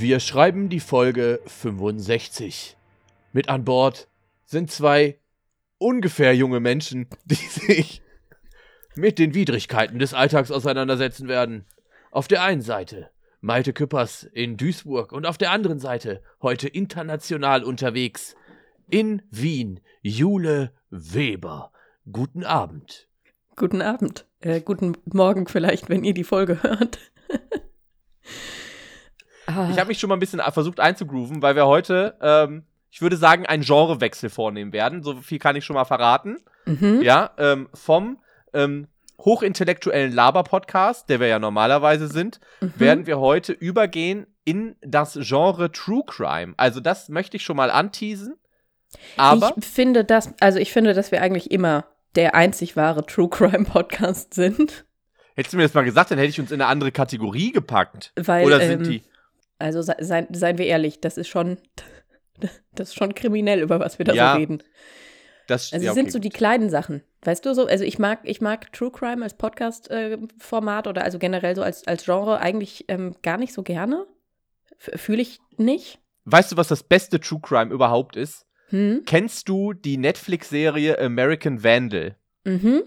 Wir schreiben die Folge 65. Mit an Bord sind zwei ungefähr junge Menschen, die sich mit den Widrigkeiten des Alltags auseinandersetzen werden. Auf der einen Seite Malte Küppers in Duisburg und auf der anderen Seite heute international unterwegs in Wien Jule Weber. Guten Abend. Guten Abend. Äh, guten Morgen vielleicht, wenn ihr die Folge hört. ah. Ich habe mich schon mal ein bisschen versucht einzugrooven, weil wir heute, ähm, ich würde sagen, einen Genrewechsel vornehmen werden. So viel kann ich schon mal verraten. Mhm. Ja, ähm, vom ähm, hochintellektuellen Laber-Podcast, der wir ja normalerweise sind, mhm. werden wir heute übergehen in das Genre True Crime. Also das möchte ich schon mal anteasen. Aber ich finde das, also ich finde, dass wir eigentlich immer der einzig wahre True Crime Podcast sind. Hättest du mir das mal gesagt, dann hätte ich uns in eine andere Kategorie gepackt. Weil, Oder sind ähm, die? Also seien, seien wir ehrlich, das ist schon, das ist schon kriminell, über was wir da ja, so reden. Das, also ja, okay, sind so die kleinen Sachen, weißt du so? Also ich mag, ich mag True Crime als Podcast-Format äh, oder also generell so als, als Genre eigentlich ähm, gar nicht so gerne. Fühle ich nicht. Weißt du, was das beste True Crime überhaupt ist? Hm? Kennst du die Netflix-Serie American Vandal? Mhm.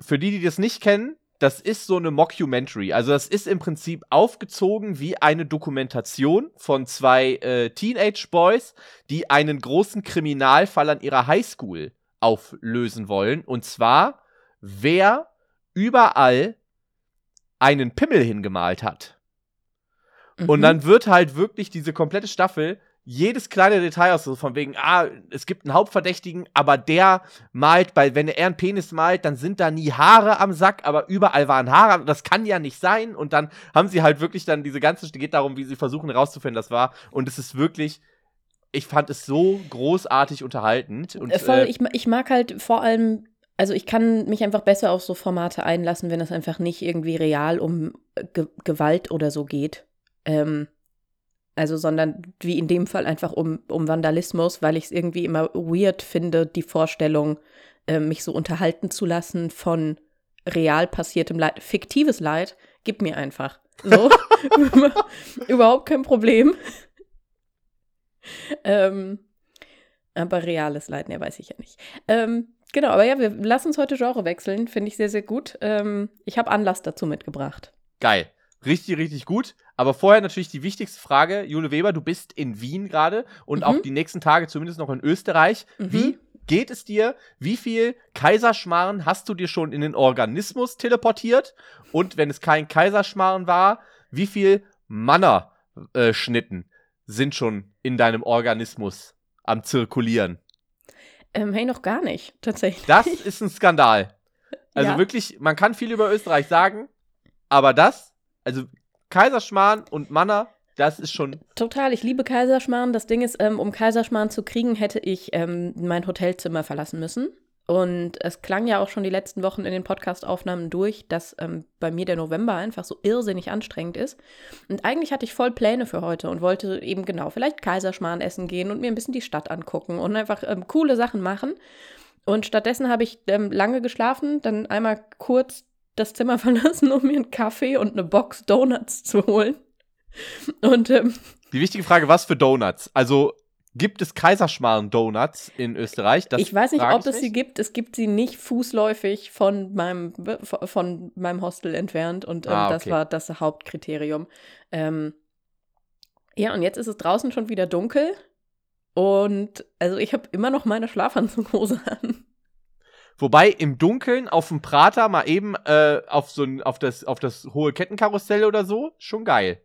Für die, die das nicht kennen, das ist so eine Mockumentary. Also das ist im Prinzip aufgezogen wie eine Dokumentation von zwei äh, Teenage Boys, die einen großen Kriminalfall an ihrer Highschool auflösen wollen. Und zwar, wer überall einen Pimmel hingemalt hat. Mhm. Und dann wird halt wirklich diese komplette Staffel jedes kleine Detail aus, so von wegen, ah, es gibt einen Hauptverdächtigen, aber der malt, bei, wenn er einen Penis malt, dann sind da nie Haare am Sack, aber überall waren Haare, das kann ja nicht sein. Und dann haben sie halt wirklich dann diese ganze, geht darum, wie sie versuchen herauszufinden, das war. Und es ist wirklich, ich fand es so großartig unterhaltend. Und, äh, Voll, äh, ich, ich mag halt vor allem also ich kann mich einfach besser auf so Formate einlassen, wenn es einfach nicht irgendwie real um Ge Gewalt oder so geht. Ähm, also, sondern wie in dem Fall einfach um, um Vandalismus, weil ich es irgendwie immer weird finde, die Vorstellung, äh, mich so unterhalten zu lassen von real passiertem Leid. Fiktives Leid, gib mir einfach. So. Überhaupt kein Problem. ähm, aber reales Leid, ne, weiß ich ja nicht. Ähm, genau, aber ja, wir lassen uns heute Genre wechseln. Finde ich sehr, sehr gut. Ähm, ich habe Anlass dazu mitgebracht. Geil. Richtig, richtig gut. Aber vorher natürlich die wichtigste Frage. Jule Weber, du bist in Wien gerade und mhm. auch die nächsten Tage zumindest noch in Österreich. Mhm. Wie geht es dir? Wie viel Kaiserschmarren hast du dir schon in den Organismus teleportiert? Und wenn es kein Kaiserschmarren war, wie viel Mannerschnitten äh, sind schon in deinem Organismus am Zirkulieren? Ähm, hey, noch gar nicht, tatsächlich. Das ist ein Skandal. Also ja. wirklich, man kann viel über Österreich sagen, aber das also Kaiserschmarrn und Manna, das ist schon. Total, ich liebe Kaiserschmarrn. Das Ding ist, ähm, um Kaiserschmarrn zu kriegen, hätte ich ähm, mein Hotelzimmer verlassen müssen. Und es klang ja auch schon die letzten Wochen in den Podcast-Aufnahmen durch, dass ähm, bei mir der November einfach so irrsinnig anstrengend ist. Und eigentlich hatte ich voll Pläne für heute und wollte eben genau vielleicht Kaiserschmarrn essen gehen und mir ein bisschen die Stadt angucken und einfach ähm, coole Sachen machen. Und stattdessen habe ich ähm, lange geschlafen, dann einmal kurz das Zimmer verlassen, um mir einen Kaffee und eine Box Donuts zu holen. Und ähm, die wichtige Frage, was für Donuts? Also gibt es Kaiserschmarrn-Donuts in Österreich? Das ich weiß nicht, ob es sie gibt. Es gibt sie nicht fußläufig von meinem, von meinem Hostel entfernt und ähm, ah, okay. das war das Hauptkriterium. Ähm, ja, und jetzt ist es draußen schon wieder dunkel und also ich habe immer noch meine Schlafanzughose an. Wobei im Dunkeln auf dem Prater mal eben äh, auf so ein, auf das, auf das hohe Kettenkarussell oder so, schon geil.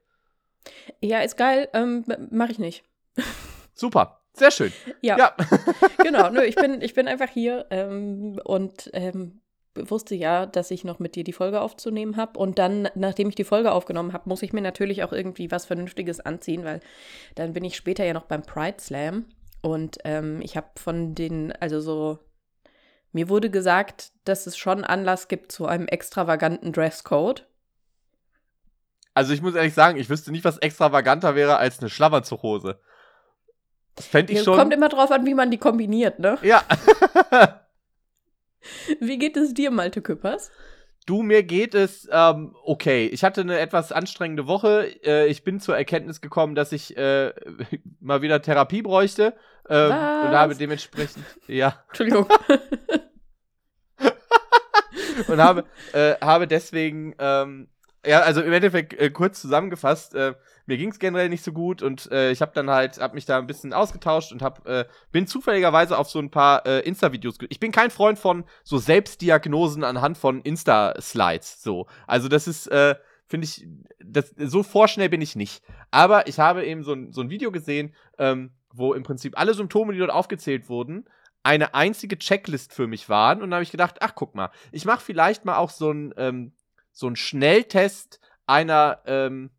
Ja, ist geil, ähm, mache ich nicht. Super, sehr schön. Ja, ja. genau. Nö, ich bin, ich bin einfach hier ähm, und ähm, wusste ja, dass ich noch mit dir die Folge aufzunehmen habe. Und dann, nachdem ich die Folge aufgenommen habe, muss ich mir natürlich auch irgendwie was Vernünftiges anziehen, weil dann bin ich später ja noch beim Pride Slam. Und ähm, ich habe von den, also so mir wurde gesagt, dass es schon Anlass gibt zu einem extravaganten Dresscode. Also ich muss ehrlich sagen, ich wüsste nicht, was extravaganter wäre als eine Schlafanzughose. Das fände ich ja, schon. Kommt immer drauf an, wie man die kombiniert, ne? Ja. wie geht es dir, Malte Küppers? Du, mir geht es ähm, okay. Ich hatte eine etwas anstrengende Woche. Äh, ich bin zur Erkenntnis gekommen, dass ich äh, mal wieder Therapie bräuchte. Ähm, und habe dementsprechend. Ja. Entschuldigung. Und habe, äh, habe deswegen ähm, ja, also im Endeffekt äh, kurz zusammengefasst, äh, mir ging es generell nicht so gut und äh, ich habe dann halt, hab mich da ein bisschen ausgetauscht und hab, äh, bin zufälligerweise auf so ein paar äh, Insta-Videos. Ich bin kein Freund von so Selbstdiagnosen anhand von Insta-Slides. So, also das ist, äh, finde ich, das, so vorschnell bin ich nicht. Aber ich habe eben so ein, so ein Video gesehen, ähm, wo im Prinzip alle Symptome, die dort aufgezählt wurden, eine einzige Checklist für mich waren. Und da habe ich gedacht, ach guck mal, ich mache vielleicht mal auch so ein ähm, so ein Schnelltest einer, ähm,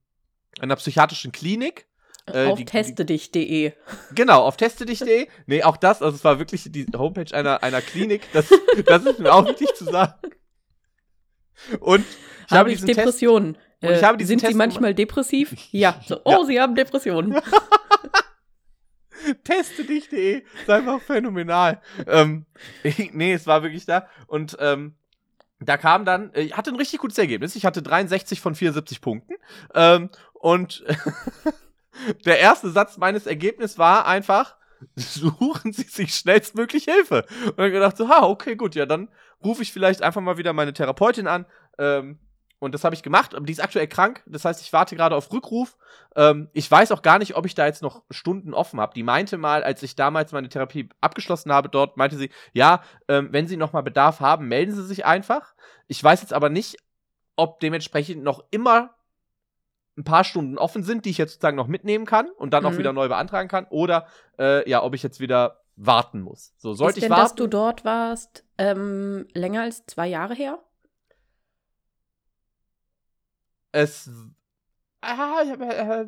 einer psychiatrischen Klinik. Äh, auf testedich.de. Genau, auf testedich.de. Nee, auch das, also es war wirklich die Homepage einer, einer Klinik. Das, das ist mir auch wichtig zu sagen. Und ich habe, habe ich Depressionen. Test, und ich habe äh, sind Test Sie manchmal depressiv? Ja. So, oh, ja. Sie haben Depressionen. Testedich.de ist einfach phänomenal. Ähm, ich, nee, es war wirklich da. Und ähm, da kam dann, ich hatte ein richtig gutes Ergebnis. Ich hatte 63 von 74 Punkten. Ähm, und der erste Satz meines Ergebnisses war einfach, suchen Sie sich schnellstmöglich Hilfe. Und dann gedacht so, ha, okay, gut, ja, dann rufe ich vielleicht einfach mal wieder meine Therapeutin an. Ähm, und das habe ich gemacht, aber die ist aktuell krank. Das heißt, ich warte gerade auf Rückruf. Ähm, ich weiß auch gar nicht, ob ich da jetzt noch Stunden offen habe. Die meinte mal, als ich damals meine Therapie abgeschlossen habe, dort meinte sie, ja, ähm, wenn Sie noch mal Bedarf haben, melden Sie sich einfach. Ich weiß jetzt aber nicht, ob dementsprechend noch immer ein paar Stunden offen sind, die ich jetzt sozusagen noch mitnehmen kann und dann mhm. auch wieder neu beantragen kann. Oder äh, ja, ob ich jetzt wieder warten muss. So sollte Ist ich denn, warten. dass du dort warst, ähm, länger als zwei Jahre her? Es. Ah, äh,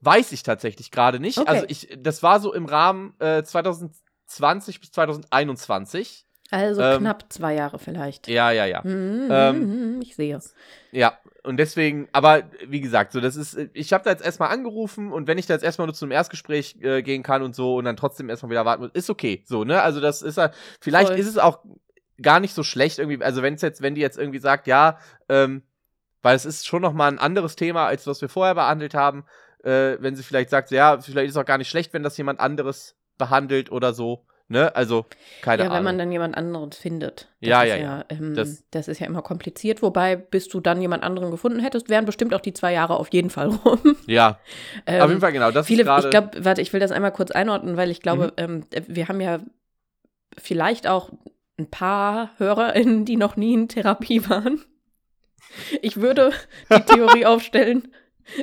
weiß ich tatsächlich gerade nicht. Okay. Also ich, das war so im Rahmen äh, 2020 bis 2021. Also ähm, knapp zwei Jahre vielleicht. Ja, ja, ja. Mhm, ähm, ich sehe es. Ja, und deswegen, aber wie gesagt, so das ist, ich habe da jetzt erstmal angerufen und wenn ich da jetzt erstmal nur zu einem Erstgespräch äh, gehen kann und so und dann trotzdem erstmal wieder warten muss, ist okay. So, ne? Also das ist ja, vielleicht Voll. ist es auch gar nicht so schlecht irgendwie, also wenn es jetzt, wenn die jetzt irgendwie sagt, ja, ähm, weil es ist schon nochmal ein anderes Thema, als was wir vorher behandelt haben. Äh, wenn sie vielleicht sagt, ja, vielleicht ist es auch gar nicht schlecht, wenn das jemand anderes behandelt oder so. Ne? Also, keine Ahnung. Ja, wenn man dann jemand anderen findet. Das ja, ja, ja. Ähm, das, das, ist ja immer kompliziert. Wobei, bis du dann jemand anderen gefunden hättest, wären bestimmt auch die zwei Jahre auf jeden Fall rum. Ja, ähm, auf jeden Fall, genau. Das viele, ich glaube, warte, ich will das einmal kurz einordnen, weil ich glaube, mhm. ähm, wir haben ja vielleicht auch ein paar HörerInnen, die noch nie in Therapie waren. Ich würde die Theorie aufstellen,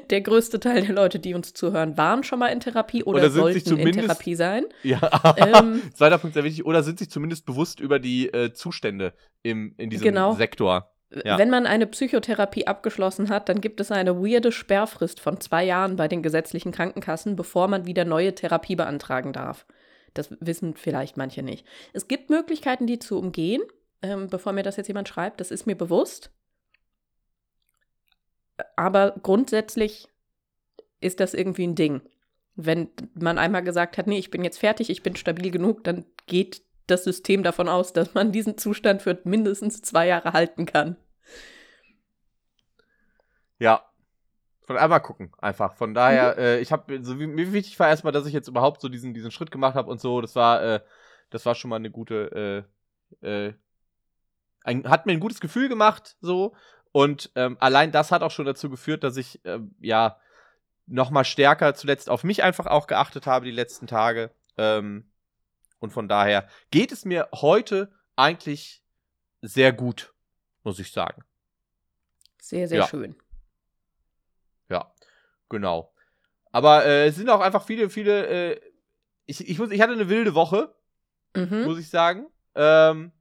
der größte Teil der Leute, die uns zuhören, waren schon mal in Therapie oder, oder sollten in Therapie sein. Ja, ähm, zweiter Punkt sehr wichtig. Oder sind sich zumindest bewusst über die äh, Zustände im, in diesem genau. Sektor. Ja. Wenn man eine Psychotherapie abgeschlossen hat, dann gibt es eine weirde Sperrfrist von zwei Jahren bei den gesetzlichen Krankenkassen, bevor man wieder neue Therapie beantragen darf. Das wissen vielleicht manche nicht. Es gibt Möglichkeiten, die zu umgehen, ähm, bevor mir das jetzt jemand schreibt. Das ist mir bewusst aber grundsätzlich ist das irgendwie ein Ding. Wenn man einmal gesagt hat, nee, ich bin jetzt fertig, ich bin stabil genug, dann geht das System davon aus, dass man diesen Zustand für mindestens zwei Jahre halten kann. Ja. Von einmal gucken, einfach. Von daher, mhm. äh, ich habe, so wie, mir wichtig war erstmal, dass ich jetzt überhaupt so diesen, diesen Schritt gemacht habe und so. Das war, äh, das war schon mal eine gute, äh, äh, ein, hat mir ein gutes Gefühl gemacht, so. Und ähm, allein das hat auch schon dazu geführt, dass ich ähm, ja noch mal stärker zuletzt auf mich einfach auch geachtet habe die letzten Tage. Ähm, und von daher geht es mir heute eigentlich sehr gut, muss ich sagen. Sehr, sehr ja. schön. Ja, genau. Aber äh, es sind auch einfach viele, viele. Äh, ich, ich, muss, ich hatte eine wilde Woche, mhm. muss ich sagen. Ähm,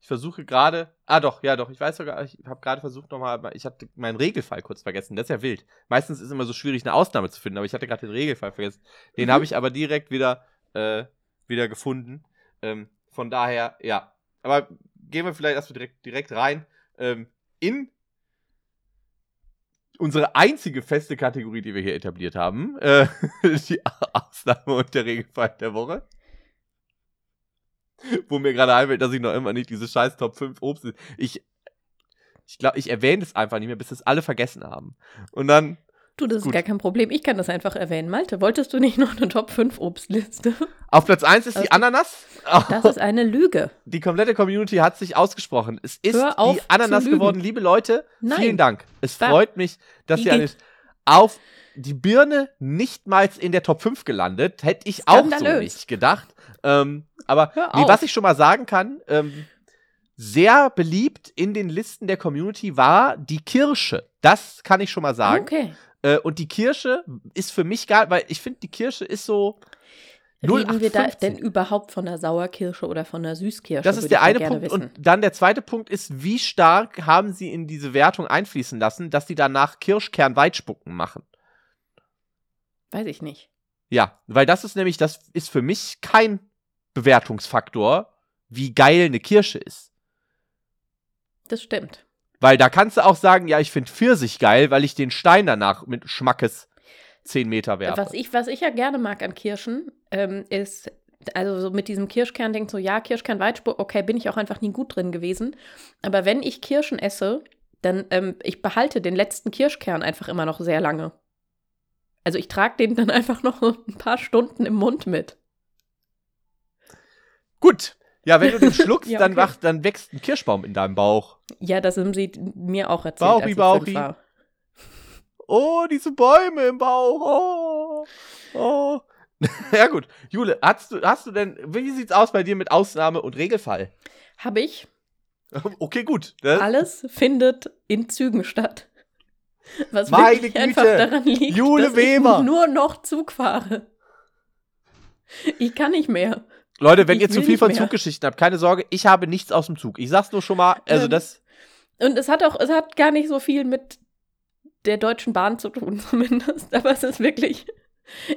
ich versuche gerade. Ah, doch, ja, doch. Ich weiß sogar, ich habe gerade versucht nochmal. Ich hatte meinen Regelfall kurz vergessen. Das ist ja wild. Meistens ist es immer so schwierig, eine Ausnahme zu finden, aber ich hatte gerade den Regelfall vergessen. Den mhm. habe ich aber direkt wieder, äh, wieder gefunden. Ähm, von daher, ja. Aber gehen wir vielleicht erstmal direkt, direkt rein. Ähm, in unsere einzige feste Kategorie, die wir hier etabliert haben. Äh, die Ausnahme und der Regelfall der Woche. Wo mir gerade einfällt, dass ich noch immer nicht diese scheiß Top 5 Obst. Ich, Ich glaube, ich erwähne es einfach nicht mehr, bis es alle vergessen haben. Und dann. Du, das ist gut. gar kein Problem. Ich kann das einfach erwähnen. Malte, wolltest du nicht noch eine Top 5 Obstliste? Auf Platz 1 ist die Ananas. Das ist eine Lüge. Die komplette Community hat sich ausgesprochen. Es ist die Ananas geworden. Liebe Leute, Nein. vielen Dank. Es da. freut mich, dass ihr alles auf die Birne nicht mal in der Top 5 gelandet. Hätte ich Skandalös. auch so nicht gedacht. Ähm, aber nee, was ich schon mal sagen kann, ähm, sehr beliebt in den Listen der Community war die Kirsche. Das kann ich schon mal sagen. Okay. Äh, und die Kirsche ist für mich geil, weil ich finde, die Kirsche ist so. Reden wir da denn überhaupt von der Sauerkirsche oder von der Süßkirsche? Das ist der eine Punkt. Wissen. Und dann der zweite Punkt ist, wie stark haben sie in diese Wertung einfließen lassen, dass sie danach Kirschkern-Weitspucken machen? Weiß ich nicht. Ja, weil das ist nämlich, das ist für mich kein Bewertungsfaktor, wie geil eine Kirsche ist. Das stimmt. Weil da kannst du auch sagen, ja, ich finde Pfirsich geil, weil ich den Stein danach mit Schmackes 10 Meter werfe. Was ich, was ich ja gerne mag an Kirschen, ähm, ist, also so mit diesem Kirschkern denkt so, ja, Kirschkern Weitspur, okay, bin ich auch einfach nie gut drin gewesen. Aber wenn ich Kirschen esse, dann, ähm, ich behalte den letzten Kirschkern einfach immer noch sehr lange. Also ich trage den dann einfach noch ein paar Stunden im Mund mit. Gut, ja, wenn du den schluckst, ja, okay. dann, wach, dann wächst ein Kirschbaum in deinem Bauch. Ja, das haben sie mir auch erzählt. Bauchi, Bauchi. Oh, diese Bäume im Bauch. Oh. Oh. ja, gut. Jule, hast du, hast du denn, wie sieht's aus bei dir mit Ausnahme und Regelfall? Habe ich. Okay, gut. Das Alles findet in Zügen statt. Was Meine wirklich Güte. einfach daran liegt, Jule dass Weber. ich nur noch Zug fahre. Ich kann nicht mehr. Leute, wenn ich ihr zu viel von Zuggeschichten habt, keine Sorge, ich habe nichts aus dem Zug. Ich sag's nur schon mal, also ähm, das. Und es hat auch, es hat gar nicht so viel mit der Deutschen Bahn zu tun, zumindest. Aber es ist wirklich.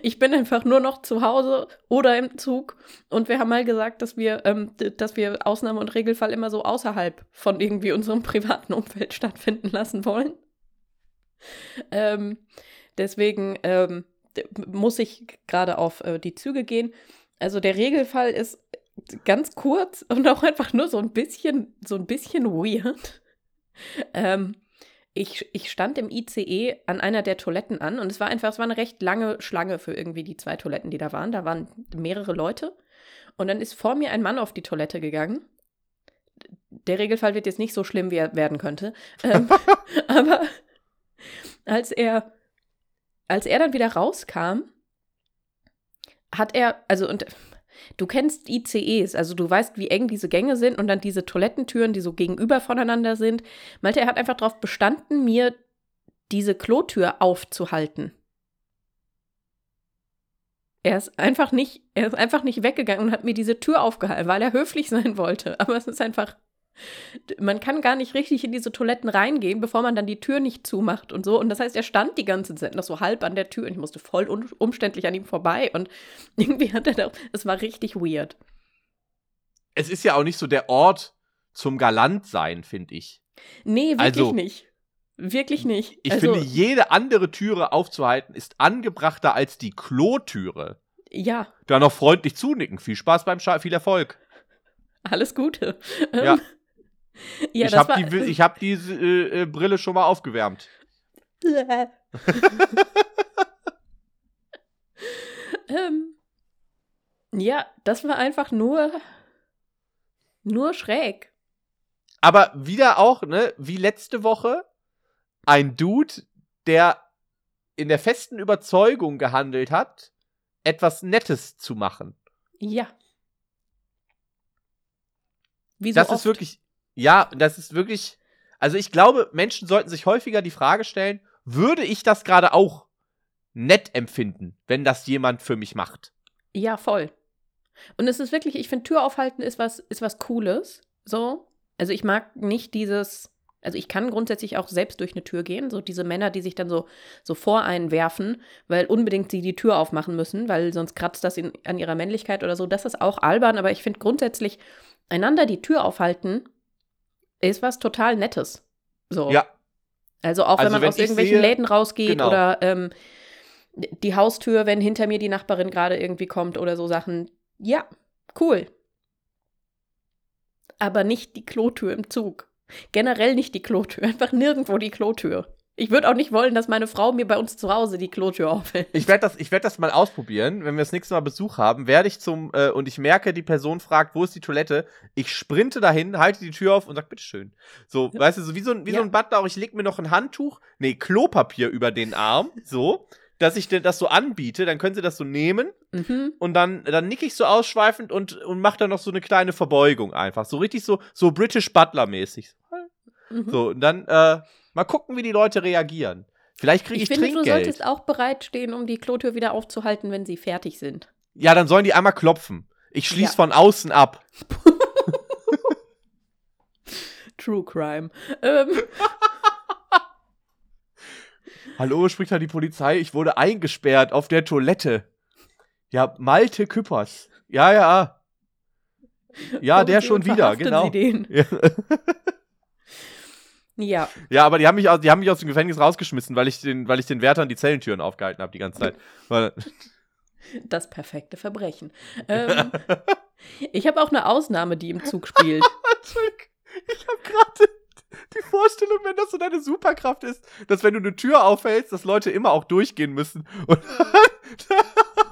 Ich bin einfach nur noch zu Hause oder im Zug. Und wir haben mal gesagt, dass wir, ähm, dass wir Ausnahme und Regelfall immer so außerhalb von irgendwie unserem privaten Umfeld stattfinden lassen wollen. Ähm, deswegen ähm, muss ich gerade auf äh, die Züge gehen. Also der Regelfall ist ganz kurz und auch einfach nur so ein bisschen, so ein bisschen weird. Ähm, ich, ich stand im ICE an einer der Toiletten an und es war einfach, es war eine recht lange Schlange für irgendwie die zwei Toiletten, die da waren. Da waren mehrere Leute. Und dann ist vor mir ein Mann auf die Toilette gegangen. Der Regelfall wird jetzt nicht so schlimm, wie er werden könnte. Ähm, aber als er, als er dann wieder rauskam, hat er, also und du kennst ICEs, also du weißt, wie eng diese Gänge sind und dann diese Toilettentüren, die so gegenüber voneinander sind. Malte, er hat einfach darauf bestanden, mir diese Klotür aufzuhalten. Er ist einfach nicht, er ist einfach nicht weggegangen und hat mir diese Tür aufgehalten, weil er höflich sein wollte. Aber es ist einfach man kann gar nicht richtig in diese Toiletten reingehen, bevor man dann die Tür nicht zumacht und so. Und das heißt, er stand die ganze Zeit noch so halb an der Tür und ich musste voll umständlich an ihm vorbei. Und irgendwie hat er da, es war richtig weird. Es ist ja auch nicht so der Ort zum Galant sein, finde ich. Nee, wirklich also, nicht. Wirklich nicht. Ich also, finde, jede andere Türe aufzuhalten ist angebrachter als die Klotüre. Ja. Da noch freundlich zunicken. Viel Spaß beim Scha viel Erfolg. Alles Gute. Ja. Ja, ich habe die, ich hab diese äh, äh, Brille schon mal aufgewärmt. ähm, ja, das war einfach nur, nur schräg. Aber wieder auch, ne, wie letzte Woche, ein Dude, der in der festen Überzeugung gehandelt hat, etwas Nettes zu machen. Ja. Wie so das oft. ist wirklich, ja, das ist wirklich. Also ich glaube, Menschen sollten sich häufiger die Frage stellen, würde ich das gerade auch nett empfinden, wenn das jemand für mich macht? Ja, voll. Und es ist wirklich, ich finde, Tür aufhalten ist was, ist was Cooles. So. Also ich mag nicht dieses, also ich kann grundsätzlich auch selbst durch eine Tür gehen, so diese Männer, die sich dann so, so vor einen werfen, weil unbedingt sie die Tür aufmachen müssen, weil sonst kratzt das in, an ihrer Männlichkeit oder so. Das ist auch albern, aber ich finde grundsätzlich einander die Tür aufhalten ist was total Nettes. So. Ja. Also auch wenn also man wenn aus irgendwelchen sehe, Läden rausgeht genau. oder ähm, die Haustür, wenn hinter mir die Nachbarin gerade irgendwie kommt oder so Sachen. Ja, cool. Aber nicht die Klotür im Zug. Generell nicht die Klotür, einfach nirgendwo die Klotür. Ich würde auch nicht wollen, dass meine Frau mir bei uns zu Hause die Klotür aufhält. Ich werde das, werd das mal ausprobieren. Wenn wir das nächste Mal Besuch haben, werde ich zum, äh, und ich merke, die Person fragt, wo ist die Toilette? Ich sprinte dahin, halte die Tür auf und sag, bitteschön. So, weißt du, so wie so ein, wie ja. so ein Butler, auch ich leg mir noch ein Handtuch, nee, Klopapier über den Arm, so, dass ich das so anbiete, dann können sie das so nehmen mhm. und dann, dann nick ich so ausschweifend und, und mach dann noch so eine kleine Verbeugung einfach. So richtig so, so British Butler-mäßig. Mhm. So, und dann, äh, Mal gucken, wie die Leute reagieren. Vielleicht kriege ich, ich finde, Trinkgeld. Du solltest auch bereitstehen, um die Klotür wieder aufzuhalten, wenn sie fertig sind. Ja, dann sollen die einmal klopfen. Ich schließe ja. von außen ab. True Crime. Ähm. Hallo, spricht da die Polizei. Ich wurde eingesperrt auf der Toilette. Ja, Malte Küppers. Ja, ja. Ja, Kommen der schon wieder, genau. Sie den. Ja. Ja. Ja, aber die haben mich aus, die haben mich aus dem Gefängnis rausgeschmissen, weil ich den, weil ich den Wärtern die Zellentüren aufgehalten habe die ganze Zeit. das perfekte Verbrechen. Ähm, ich habe auch eine Ausnahme, die im Zug spielt. ich habe gerade die Vorstellung, wenn das so deine Superkraft ist, dass wenn du eine Tür aufhältst, dass Leute immer auch durchgehen müssen. Und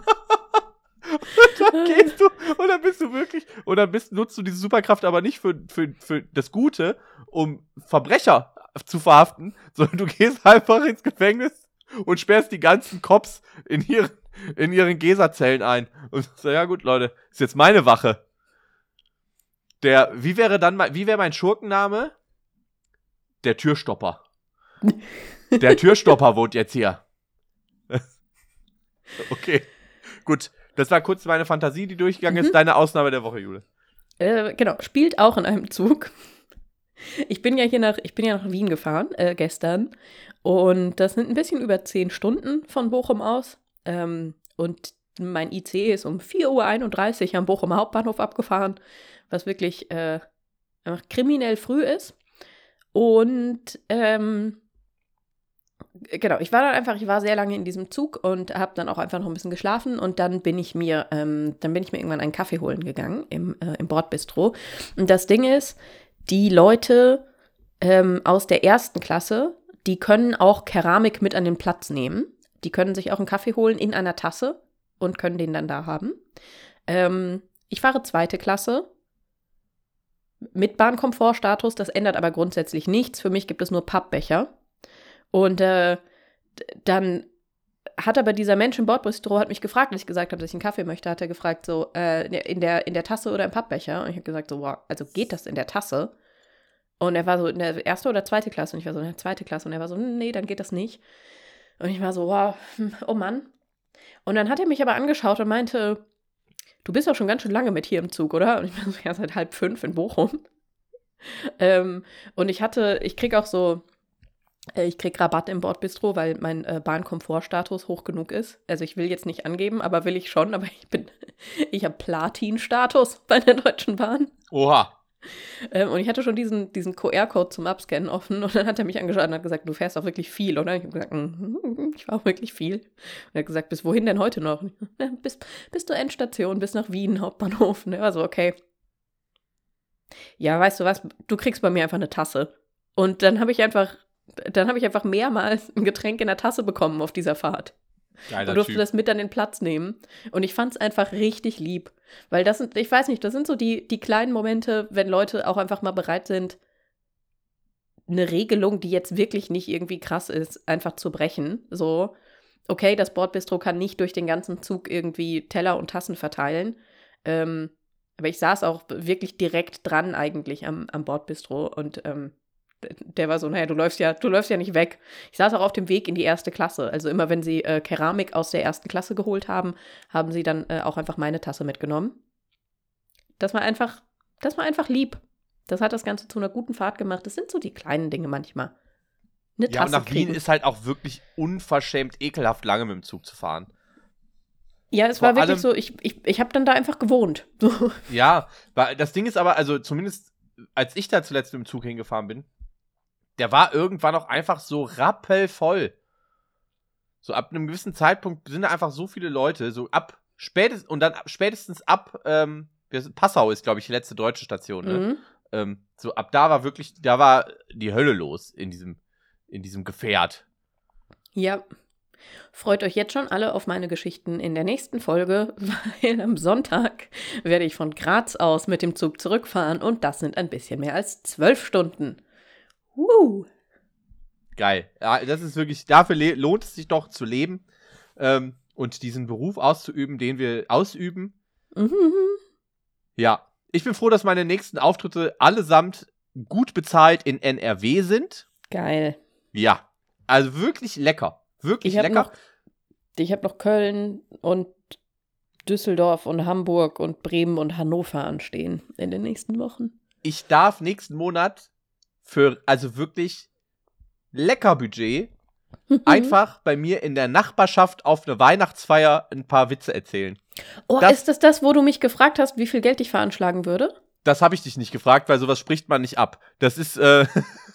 gehst du, und dann bist du wirklich, dann bist, nutzt du diese Superkraft aber nicht für, für, für das Gute, um Verbrecher zu verhaften, sondern du gehst einfach ins Gefängnis und sperrst die ganzen Cops in ihren, in ihren Geserzellen ein. Und so, ja gut, Leute, ist jetzt meine Wache. Der, wie wäre dann, wie wäre mein Schurkenname? Der Türstopper. Der Türstopper wohnt jetzt hier. okay. Gut. Das war kurz meine Fantasie, die durchgegangen mhm. ist. Deine Ausnahme der Woche, Jule. Äh, genau, spielt auch in einem Zug. Ich bin ja hier nach, ich bin ja nach Wien gefahren, äh, gestern. Und das sind ein bisschen über zehn Stunden von Bochum aus. Ähm, und mein IC ist um 4.31 Uhr am Bochum Hauptbahnhof abgefahren, was wirklich äh, einfach kriminell früh ist. Und ähm, genau, ich war dann einfach, ich war sehr lange in diesem Zug und habe dann auch einfach noch ein bisschen geschlafen und dann bin ich mir, ähm, dann bin ich mir irgendwann einen Kaffee holen gegangen im, äh, im Bordbistro. Und das Ding ist, die Leute ähm, aus der ersten Klasse, die können auch Keramik mit an den Platz nehmen. Die können sich auch einen Kaffee holen in einer Tasse und können den dann da haben. Ähm, ich fahre zweite Klasse mit Bahnkomfortstatus. Das ändert aber grundsätzlich nichts. Für mich gibt es nur Pappbecher. Und äh, dann hat aber dieser Mensch im Bordbistro hat mich gefragt, als ich gesagt habe, dass ich einen Kaffee möchte, hat er gefragt, so, äh, in, der, in der Tasse oder im Pappbecher? Und ich habe gesagt, so, wow, also geht das in der Tasse? Und er war so in der erste oder zweite Klasse und ich war so in der zweite Klasse und er war so, nee, dann geht das nicht. Und ich war so, wow, oh Mann. Und dann hat er mich aber angeschaut und meinte, du bist doch schon ganz schön lange mit hier im Zug, oder? Und ich war so, ja, seit halb fünf in Bochum. ähm, und ich hatte, ich krieg auch so, ich kriege Rabatt im Bordbistro, weil mein äh, Bahnkomfortstatus hoch genug ist. Also ich will jetzt nicht angeben, aber will ich schon. Aber ich bin, ich habe Platin-Status bei der Deutschen Bahn. Oha. Ähm, und ich hatte schon diesen, diesen QR-Code zum Abscannen offen und dann hat er mich angeschaut und hat gesagt, du fährst auch wirklich viel, oder? Ich habe gesagt, mm, ich fahre auch wirklich viel. Und er hat gesagt, bis wohin denn heute noch? Bis, bis zur Endstation, bis nach Wien, Hauptbahnhof. Und er war so, okay. Ja, weißt du was, du kriegst bei mir einfach eine Tasse. Und dann habe ich einfach dann habe ich einfach mehrmals ein Getränk in der Tasse bekommen auf dieser Fahrt. Geiler und durfte typ. das mit an den Platz nehmen. Und ich fand es einfach richtig lieb. Weil das sind, ich weiß nicht, das sind so die, die kleinen Momente, wenn Leute auch einfach mal bereit sind, eine Regelung, die jetzt wirklich nicht irgendwie krass ist, einfach zu brechen. So, okay, das Bordbistro kann nicht durch den ganzen Zug irgendwie Teller und Tassen verteilen. Ähm, aber ich saß auch wirklich direkt dran eigentlich am, am Bordbistro und ähm, der war so, naja, du läufst ja, du läufst ja nicht weg. Ich saß auch auf dem Weg in die erste Klasse. Also immer wenn sie äh, Keramik aus der ersten Klasse geholt haben, haben sie dann äh, auch einfach meine Tasse mitgenommen. Das war einfach, das war einfach lieb. Das hat das Ganze zu einer guten Fahrt gemacht. Das sind so die kleinen Dinge manchmal. Eine ja, Tasse und nach kriegen. Wien ist halt auch wirklich unverschämt ekelhaft lange mit dem Zug zu fahren. Ja, es Vor war wirklich so, ich, ich, ich habe dann da einfach gewohnt. ja, das Ding ist aber, also zumindest als ich da zuletzt mit dem Zug hingefahren bin, der war irgendwann auch einfach so rappelvoll. So ab einem gewissen Zeitpunkt sind da einfach so viele Leute, so ab spätestens und dann spätestens ab ähm, Passau ist, glaube ich, die letzte deutsche Station. Ne? Mhm. ähm, so ab da war wirklich, da war die Hölle los in diesem, in diesem Gefährt. Ja. Freut euch jetzt schon alle auf meine Geschichten in der nächsten Folge, weil am Sonntag werde ich von Graz aus mit dem Zug zurückfahren und das sind ein bisschen mehr als zwölf Stunden. Woo! Geil. Ja, das ist wirklich, dafür lohnt es sich doch zu leben ähm, und diesen Beruf auszuüben, den wir ausüben. Mhm. Ja. Ich bin froh, dass meine nächsten Auftritte allesamt gut bezahlt in NRW sind. Geil. Ja. Also wirklich lecker. Wirklich ich lecker. Noch, ich habe noch Köln und Düsseldorf und Hamburg und Bremen und Hannover anstehen in den nächsten Wochen. Ich darf nächsten Monat für, also wirklich lecker Budget, mhm. einfach bei mir in der Nachbarschaft auf eine Weihnachtsfeier ein paar Witze erzählen. Oh, das, ist das das, wo du mich gefragt hast, wie viel Geld ich veranschlagen würde? Das habe ich dich nicht gefragt, weil sowas spricht man nicht ab. Das ist, äh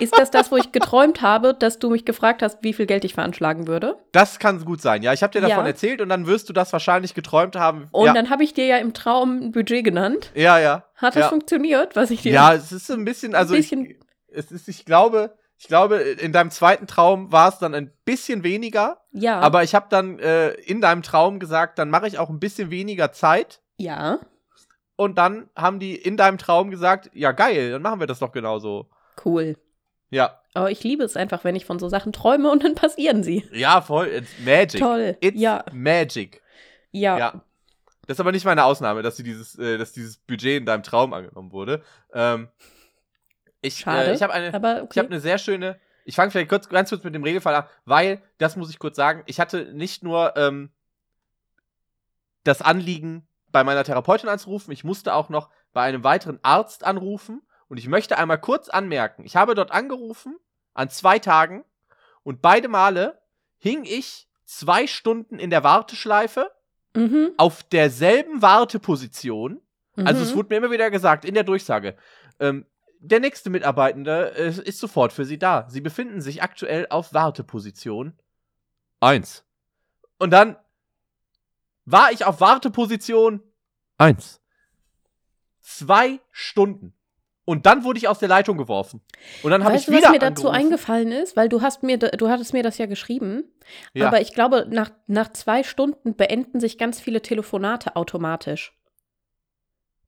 Ist das das, wo ich geträumt habe, dass du mich gefragt hast, wie viel Geld ich veranschlagen würde? Das kann gut sein, ja. Ich habe dir davon ja. erzählt und dann wirst du das wahrscheinlich geträumt haben. Und ja. dann habe ich dir ja im Traum ein Budget genannt. Ja, ja. Hat das ja. funktioniert, was ich dir. Ja, es ist ein bisschen, also ein bisschen ich, es ist, ich glaube, ich glaube, in deinem zweiten Traum war es dann ein bisschen weniger. Ja. Aber ich habe dann äh, in deinem Traum gesagt, dann mache ich auch ein bisschen weniger Zeit. Ja. Und dann haben die in deinem Traum gesagt, ja geil, dann machen wir das doch genauso. Cool. Ja. Aber ich liebe es einfach, wenn ich von so Sachen träume und dann passieren sie. Ja, voll. It's magic. Toll. It's ja. magic. Ja. ja. Das ist aber nicht meine Ausnahme, dass, dieses, äh, dass dieses Budget in deinem Traum angenommen wurde. Ähm, ich Schade, äh, ich habe eine, okay. ich habe eine sehr schöne. Ich fange vielleicht kurz, ganz kurz mit dem Regelfall an, weil, das muss ich kurz sagen, ich hatte nicht nur ähm, das Anliegen, bei meiner Therapeutin anzurufen, ich musste auch noch bei einem weiteren Arzt anrufen und ich möchte einmal kurz anmerken, ich habe dort angerufen an zwei Tagen und beide Male hing ich zwei Stunden in der Warteschleife mhm. auf derselben Warteposition. Mhm. Also es mhm. wurde mir immer wieder gesagt in der Durchsage, ähm, der nächste Mitarbeitende äh, ist sofort für Sie da. Sie befinden sich aktuell auf Warteposition 1. Und dann war ich auf Warteposition 1. Zwei Stunden. Und dann wurde ich aus der Leitung geworfen. Und dann habe ich wieder was mir dazu eingefallen ist, weil du hast mir, du hattest mir das ja geschrieben. Ja. Aber ich glaube, nach, nach zwei Stunden beenden sich ganz viele Telefonate automatisch.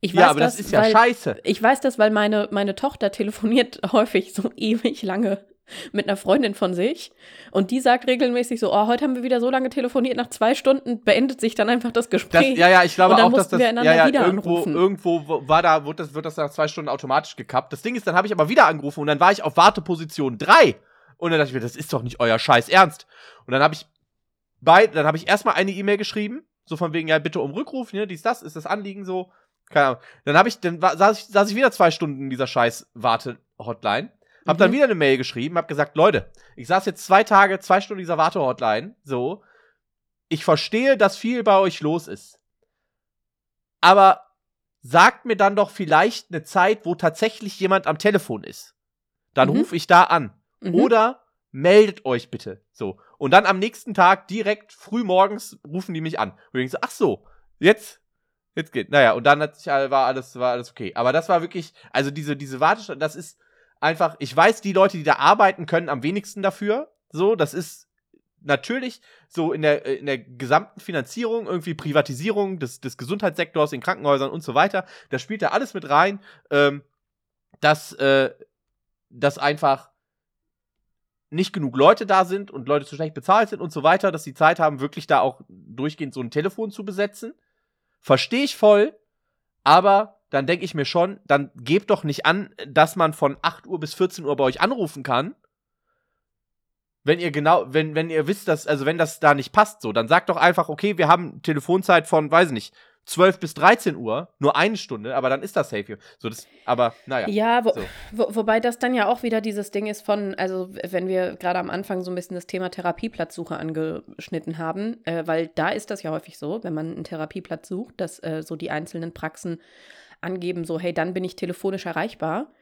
Ich weiß ja, aber das, das ist ja weil, scheiße. Ich weiß das, weil meine, meine Tochter telefoniert häufig so ewig lange mit einer Freundin von sich und die sagt regelmäßig so, oh, heute haben wir wieder so lange telefoniert, nach zwei Stunden beendet sich dann einfach das Gespräch. Das, ja, ja, ich glaube auch, dass das, ja, ja, irgendwo, anrufen. irgendwo war da, wird das, wird das nach zwei Stunden automatisch gekappt. Das Ding ist, dann habe ich aber wieder angerufen und dann war ich auf Warteposition drei und dann dachte ich mir, das ist doch nicht euer Scheiß Ernst. Und dann habe ich bei, dann habe ich erstmal eine E-Mail geschrieben, so von wegen, ja, bitte um Rückruf, ne, dies, das, ist das Anliegen so, keine Ahnung. Dann habe ich, dann war, saß ich, saß ich wieder zwei Stunden in dieser scheiß Warte-Hotline hab mhm. dann wieder eine Mail geschrieben, hab gesagt, Leute, ich saß jetzt zwei Tage, zwei Stunden in dieser Wartehotline, so. Ich verstehe, dass viel bei euch los ist. Aber sagt mir dann doch vielleicht eine Zeit, wo tatsächlich jemand am Telefon ist. Dann mhm. rufe ich da an. Mhm. Oder meldet euch bitte. So. Und dann am nächsten Tag direkt früh morgens rufen die mich an. Und ich so, ach so, jetzt, jetzt geht. Naja, und dann hat sich, war alles, war alles okay. Aber das war wirklich, also diese, diese Warteschleife, das ist, einfach, ich weiß, die Leute, die da arbeiten, können am wenigsten dafür. So, das ist natürlich so in der, in der gesamten Finanzierung, irgendwie Privatisierung des, des Gesundheitssektors in Krankenhäusern und so weiter. Das spielt da alles mit rein, ähm, dass, äh, dass einfach nicht genug Leute da sind und Leute zu schlecht bezahlt sind und so weiter, dass sie Zeit haben, wirklich da auch durchgehend so ein Telefon zu besetzen. Verstehe ich voll, aber dann denke ich mir schon, dann gebt doch nicht an, dass man von 8 Uhr bis 14 Uhr bei euch anrufen kann. Wenn ihr genau, wenn, wenn ihr wisst, dass, also wenn das da nicht passt, so, dann sagt doch einfach, okay, wir haben Telefonzeit von, weiß ich nicht, 12 bis 13 Uhr, nur eine Stunde, aber dann ist das safe. So, das, aber naja. Ja, wo, so. wo, wobei das dann ja auch wieder dieses Ding ist von, also wenn wir gerade am Anfang so ein bisschen das Thema Therapieplatzsuche angeschnitten haben, äh, weil da ist das ja häufig so, wenn man einen Therapieplatz sucht, dass äh, so die einzelnen Praxen angeben, so, hey, dann bin ich telefonisch erreichbar.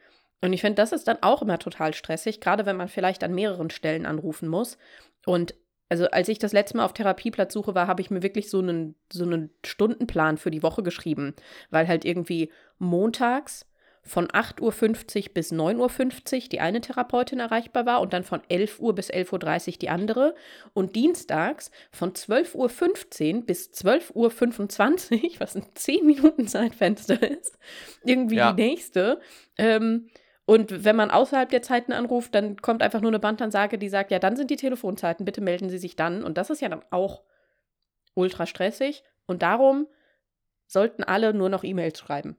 Und ich finde, das ist dann auch immer total stressig, gerade wenn man vielleicht an mehreren Stellen anrufen muss. Und also als ich das letzte Mal auf Therapieplatzsuche war, habe ich mir wirklich so einen, so einen Stundenplan für die Woche geschrieben, weil halt irgendwie montags von 8.50 Uhr bis 9.50 Uhr die eine Therapeutin erreichbar war und dann von 11 Uhr bis 11.30 Uhr die andere und dienstags von 12.15 Uhr bis 12.25 Uhr, was ein 10 Minuten Zeitfenster ist, irgendwie ja. die nächste. Ähm, und wenn man außerhalb der Zeiten anruft, dann kommt einfach nur eine Bandansage, die sagt, ja, dann sind die Telefonzeiten, bitte melden Sie sich dann. Und das ist ja dann auch ultra stressig. Und darum sollten alle nur noch E-Mails schreiben.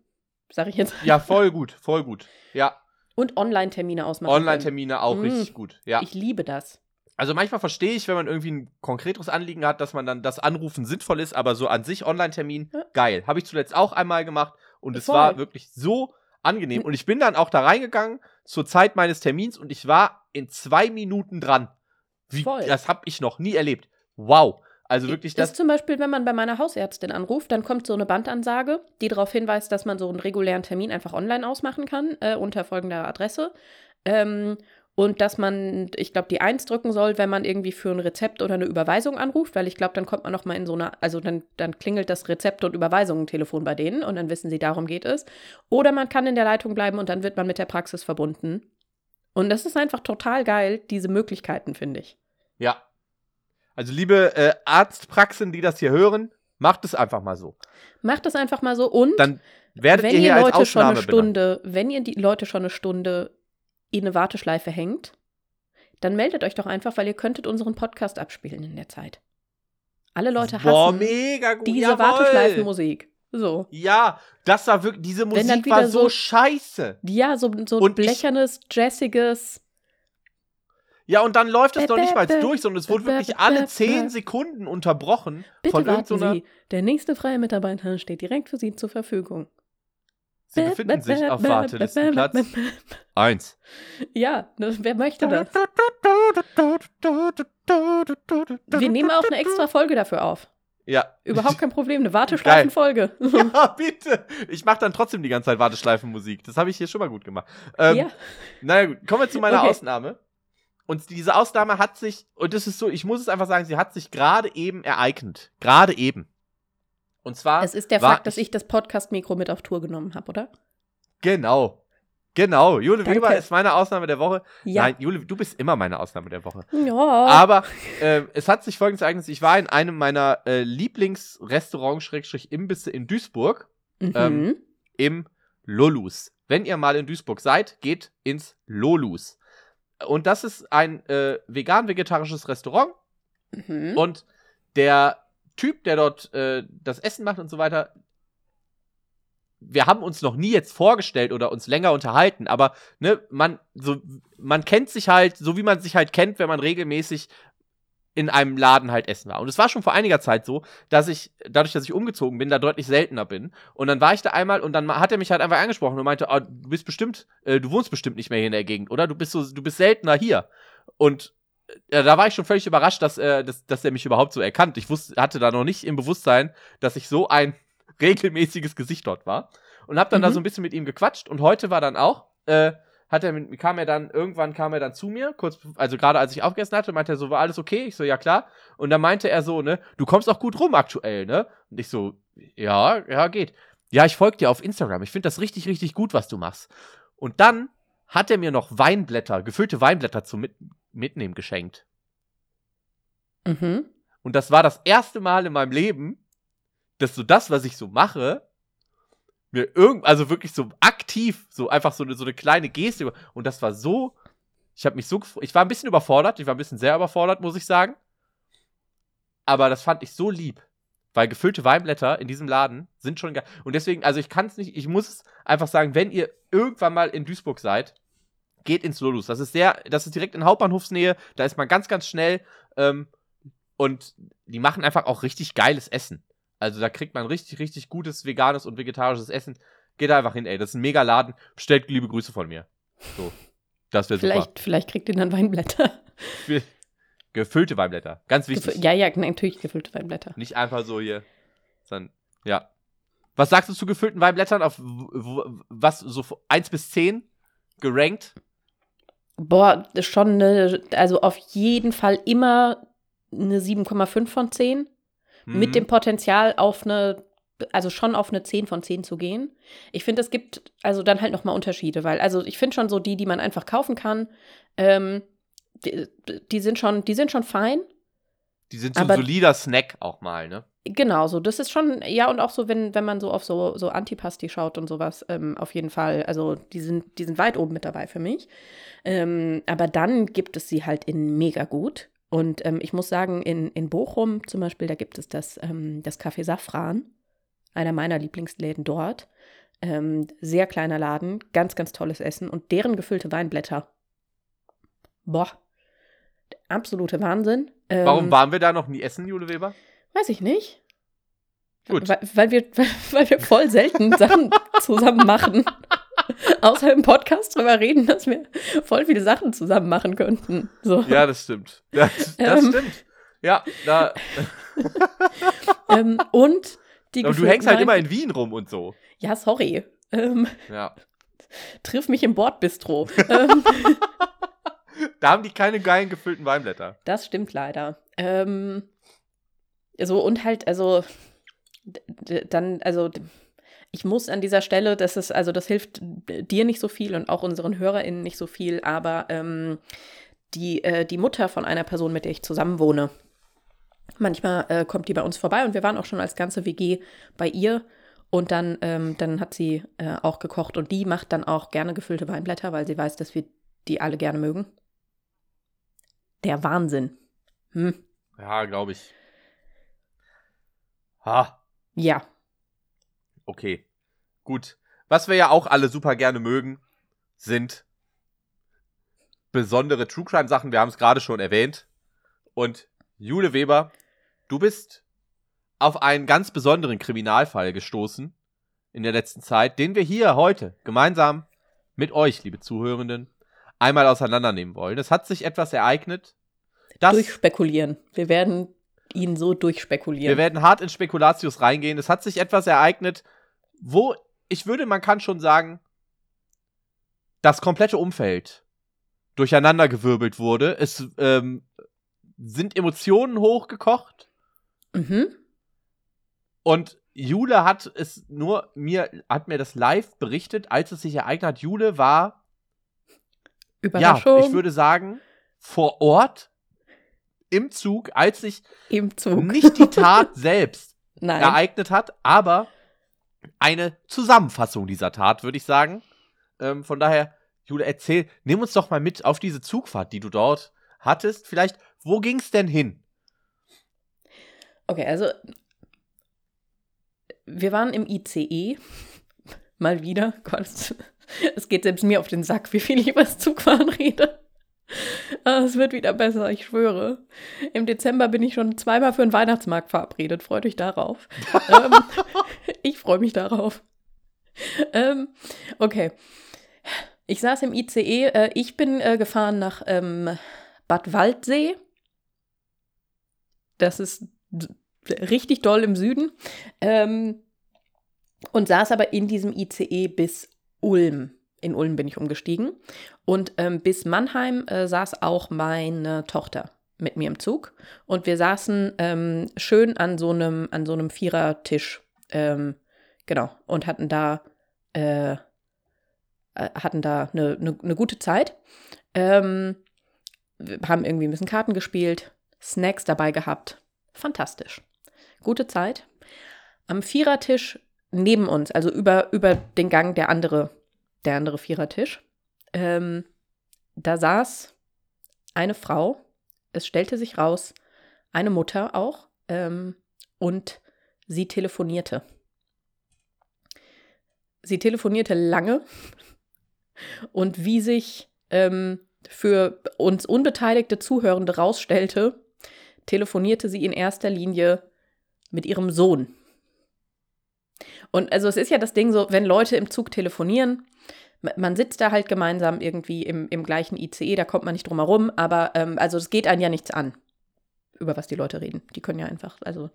Sag ich jetzt. Ja, voll gut, voll gut. Ja. Und Online-Termine ausmachen. Online-Termine auch mmh, richtig gut, ja. Ich liebe das. Also manchmal verstehe ich, wenn man irgendwie ein konkreteres Anliegen hat, dass man dann das Anrufen sinnvoll ist, aber so an sich Online-Termin, ja. geil. Habe ich zuletzt auch einmal gemacht und es war wirklich so angenehm. Und ich bin dann auch da reingegangen zur Zeit meines Termins und ich war in zwei Minuten dran. Wie, Voll. Das habe ich noch nie erlebt. Wow. Also wirklich das. Ist zum Beispiel, wenn man bei meiner Hausärztin anruft, dann kommt so eine Bandansage, die darauf hinweist, dass man so einen regulären Termin einfach online ausmachen kann, äh, unter folgender Adresse. Ähm, und dass man, ich glaube, die Eins drücken soll, wenn man irgendwie für ein Rezept oder eine Überweisung anruft, weil ich glaube, dann kommt man noch mal in so eine, also dann, dann klingelt das Rezept- und Überweisungen-Telefon bei denen und dann wissen sie, darum geht es. Oder man kann in der Leitung bleiben und dann wird man mit der Praxis verbunden. Und das ist einfach total geil, diese Möglichkeiten, finde ich. Ja. Also, liebe äh, Arztpraxen, die das hier hören, macht es einfach mal so. Macht es einfach mal so und dann werdet wenn ihr, ihr Leute schon eine Stunde, benannt. wenn ihr die Leute schon eine Stunde in eine Warteschleife hängt, dann meldet euch doch einfach, weil ihr könntet unseren Podcast abspielen in der Zeit. Alle Leute hassen Boah, mega gut. diese Warteschleifenmusik. So. Ja, das war wirklich, diese Musik war so, so, scheiße. Ja, so, so und blechernes, jazziges. Ja, und dann läuft es doch nicht mal durch, sondern es wurde wirklich alle zehn Sekunden unterbrochen. Bitte von warten Sie, der nächste freie Mitarbeiter steht direkt für Sie zur Verfügung. Sie befinden sich auf Wartelistenplatz 1. Ja, ne, wer möchte das? Wir nehmen auch eine extra Folge dafür auf. Ja. Überhaupt kein Problem, eine Warteschleifenfolge. Ja, bitte. Ich mache dann trotzdem die ganze Zeit Warteschleifenmusik. Das habe ich hier schon mal gut gemacht. Ähm, ja. Naja, gut. Kommen wir zu meiner okay. Ausnahme. Und diese Ausnahme hat sich, und das ist so, ich muss es einfach sagen, sie hat sich gerade eben ereignet. Gerade eben. Und zwar. Es ist der Fakt, dass ich das Podcast-Mikro mit auf Tour genommen habe, oder? Genau. Genau. Jule Danke. Weber ist meine Ausnahme der Woche. Ja. Nein, Jule, du bist immer meine Ausnahme der Woche. Ja. Aber äh, es hat sich folgendes ereignet. Ich war in einem meiner äh, Lieblingsrestaurants-Imbisse in Duisburg. Mhm. Ähm, Im Lolus. Wenn ihr mal in Duisburg seid, geht ins Lolus. Und das ist ein äh, vegan-vegetarisches Restaurant. Mhm. Und der Typ, der dort äh, das Essen macht und so weiter, wir haben uns noch nie jetzt vorgestellt oder uns länger unterhalten, aber ne, man, so, man kennt sich halt, so wie man sich halt kennt, wenn man regelmäßig in einem Laden halt essen war. Und es war schon vor einiger Zeit so, dass ich, dadurch, dass ich umgezogen bin, da deutlich seltener bin. Und dann war ich da einmal und dann hat er mich halt einfach angesprochen und meinte, oh, du bist bestimmt, äh, du wohnst bestimmt nicht mehr hier in der Gegend, oder? Du bist so, du bist seltener hier. Und äh, da war ich schon völlig überrascht, dass, äh, dass, dass er mich überhaupt so erkannt. Ich wusste, hatte da noch nicht im Bewusstsein, dass ich so ein regelmäßiges Gesicht dort war. Und hab dann mhm. da so ein bisschen mit ihm gequatscht. Und heute war dann auch, äh, hat er mit, kam er dann, irgendwann kam er dann zu mir, kurz, also gerade als ich aufgegessen hatte, meinte er so, war alles okay? Ich so, ja klar. Und dann meinte er so, ne, du kommst auch gut rum aktuell, ne? Und ich so, ja, ja, geht. Ja, ich folge dir auf Instagram. Ich finde das richtig, richtig gut, was du machst. Und dann hat er mir noch Weinblätter, gefüllte Weinblätter zum mit Mitnehmen geschenkt. Mhm. Und das war das erste Mal in meinem Leben, dass so das, was ich so mache, mir irgend, also wirklich so aktiv, so einfach so eine, so eine kleine Geste. Und das war so, ich habe mich so, ich war ein bisschen überfordert, ich war ein bisschen sehr überfordert, muss ich sagen. Aber das fand ich so lieb. Weil gefüllte Weinblätter in diesem Laden sind schon geil. Und deswegen, also ich kann es nicht, ich muss es einfach sagen, wenn ihr irgendwann mal in Duisburg seid, geht ins Lolus. Das ist sehr, das ist direkt in Hauptbahnhofsnähe. Da ist man ganz, ganz schnell. Ähm, und die machen einfach auch richtig geiles Essen. Also da kriegt man richtig, richtig gutes veganes und vegetarisches Essen. Geht da einfach hin, ey. Das ist ein mega Laden. Bestellt liebe Grüße von mir. So. Das wäre super. Vielleicht, kriegt ihr dann Weinblätter. Gefüllte Weinblätter. Ganz wichtig. Gefü ja, ja, natürlich gefüllte Weinblätter. Nicht einfach so hier. Sondern, ja. Was sagst du zu gefüllten Weinblättern? Auf was, so 1 bis 10 gerankt? Boah, schon eine, also auf jeden Fall immer eine 7,5 von 10. Mhm. Mit dem Potenzial auf eine, also schon auf eine 10 von 10 zu gehen. Ich finde, es gibt also dann halt nochmal Unterschiede, weil, also ich finde schon so die, die man einfach kaufen kann, ähm, die, die, sind schon, die sind schon fein. Die sind so ein solider Snack auch mal, ne? Genau, so das ist schon, ja, und auch so, wenn, wenn man so auf so, so Antipasti schaut und sowas, ähm, auf jeden Fall, also die sind, die sind weit oben mit dabei für mich. Ähm, aber dann gibt es sie halt in mega gut. Und ähm, ich muss sagen, in, in Bochum zum Beispiel, da gibt es das, ähm, das Café Safran, einer meiner Lieblingsläden dort. Ähm, sehr kleiner Laden, ganz, ganz tolles Essen und deren gefüllte Weinblätter. Boah, absolute Wahnsinn. Warum ähm, waren wir da noch nie essen, Jule Weber? Weiß ich nicht. Gut. Weil, weil, wir, weil wir voll selten Sachen zusammen machen. Außer im Podcast drüber reden, dass wir voll viele Sachen zusammen machen könnten. So. Ja, das stimmt. Das, das ähm, stimmt. Ja, da. ähm, und die Aber du hängst halt immer in Wien rum und so. Ja, sorry. Ähm, ja. Triff mich im Bordbistro. ähm, da haben die keine geilen gefüllten Weinblätter. Das stimmt leider. Ähm, so und halt, also dann, also ich muss an dieser Stelle, das ist, also das hilft dir nicht so viel und auch unseren HörerInnen nicht so viel, aber ähm, die, äh, die Mutter von einer Person, mit der ich zusammen wohne, manchmal äh, kommt die bei uns vorbei und wir waren auch schon als ganze WG bei ihr und dann, ähm, dann hat sie äh, auch gekocht und die macht dann auch gerne gefüllte Weinblätter, weil sie weiß, dass wir die alle gerne mögen. Der Wahnsinn. Hm. Ja, glaube ich. Ha. Ja. Okay. Gut. Was wir ja auch alle super gerne mögen, sind besondere True Crime Sachen. Wir haben es gerade schon erwähnt. Und Jule Weber, du bist auf einen ganz besonderen Kriminalfall gestoßen in der letzten Zeit, den wir hier heute gemeinsam mit euch, liebe Zuhörenden, einmal auseinandernehmen wollen. Es hat sich etwas ereignet. Das Durchspekulieren. Wir werden ihn so durchspekulieren. Wir werden hart in Spekulatius reingehen. Es hat sich etwas ereignet, wo ich würde, man kann schon sagen, das komplette Umfeld durcheinandergewirbelt wurde. Es ähm, sind Emotionen hochgekocht. Mhm. Und Jule hat es nur mir, hat mir das live berichtet, als es sich ereignet hat. Jule war, Überraschung. ja, ich würde sagen, vor Ort im Zug, als sich Im Zug. nicht die Tat selbst ereignet hat, aber eine Zusammenfassung dieser Tat, würde ich sagen. Ähm, von daher, Jule, erzähl, nimm uns doch mal mit auf diese Zugfahrt, die du dort hattest. Vielleicht, wo ging es denn hin? Okay, also wir waren im ICE. Mal wieder. Gott, es geht selbst mir auf den Sack, wie viel ich über das Zugfahren rede. Ah, es wird wieder besser, ich schwöre. Im Dezember bin ich schon zweimal für einen Weihnachtsmarkt verabredet. Freut euch darauf. ähm, ich freue mich darauf. Ähm, okay. Ich saß im ICE. Äh, ich bin äh, gefahren nach ähm, Bad Waldsee. Das ist richtig doll im Süden. Ähm, und saß aber in diesem ICE bis Ulm in Ulm bin ich umgestiegen. Und ähm, bis Mannheim äh, saß auch meine Tochter mit mir im Zug. Und wir saßen ähm, schön an so einem, an so einem Vierertisch. Ähm, genau. Und hatten da, äh, äh hatten da eine, eine, eine gute Zeit. Ähm, haben irgendwie ein bisschen Karten gespielt, Snacks dabei gehabt. Fantastisch. Gute Zeit. Am Vierertisch neben uns, also über, über den Gang der andere der andere Vierertisch. Ähm, da saß eine Frau, es stellte sich raus, eine Mutter auch, ähm, und sie telefonierte. Sie telefonierte lange und wie sich ähm, für uns unbeteiligte Zuhörende rausstellte, telefonierte sie in erster Linie mit ihrem Sohn. Und also es ist ja das Ding so, wenn Leute im Zug telefonieren, man sitzt da halt gemeinsam irgendwie im, im gleichen ICE, da kommt man nicht drum herum, aber ähm, also es geht einen ja nichts an, über was die Leute reden. Die können ja einfach, also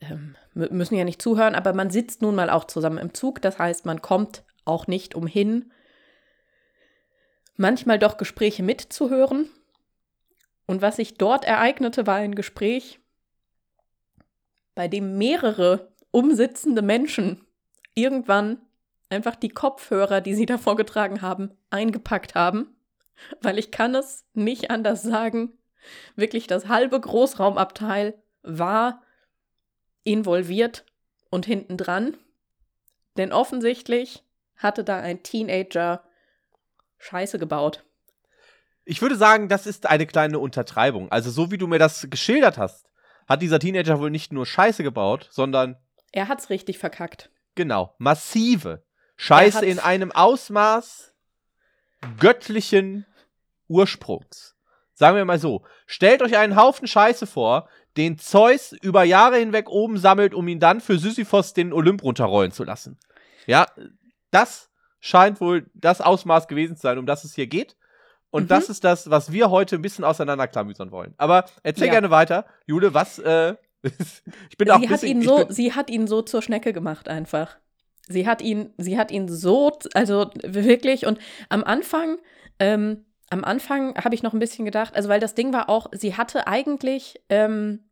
ähm, müssen ja nicht zuhören, aber man sitzt nun mal auch zusammen im Zug, das heißt, man kommt auch nicht umhin, manchmal doch Gespräche mitzuhören. Und was sich dort ereignete, war ein Gespräch, bei dem mehrere umsitzende Menschen irgendwann einfach die Kopfhörer, die sie davor getragen haben, eingepackt haben, weil ich kann es nicht anders sagen. Wirklich das halbe Großraumabteil war involviert und hinten dran, denn offensichtlich hatte da ein Teenager Scheiße gebaut. Ich würde sagen, das ist eine kleine Untertreibung. Also so wie du mir das geschildert hast, hat dieser Teenager wohl nicht nur Scheiße gebaut, sondern er hat's richtig verkackt. Genau, massive Scheiße in einem Ausmaß göttlichen Ursprungs. Sagen wir mal so, stellt euch einen Haufen Scheiße vor, den Zeus über Jahre hinweg oben sammelt, um ihn dann für Sisyphos den Olymp runterrollen zu lassen. Ja, das scheint wohl das Ausmaß gewesen zu sein, um das es hier geht. Und mhm. das ist das, was wir heute ein bisschen auseinanderklamüsern wollen. Aber erzähl ja. gerne weiter, Jule, was, äh, ich bin sie auch ein bisschen, ihn so, Sie hat ihn so zur Schnecke gemacht einfach. Sie hat ihn, sie hat ihn so, also wirklich, und am Anfang, ähm, am Anfang habe ich noch ein bisschen gedacht, also weil das Ding war auch, sie hatte eigentlich, ähm,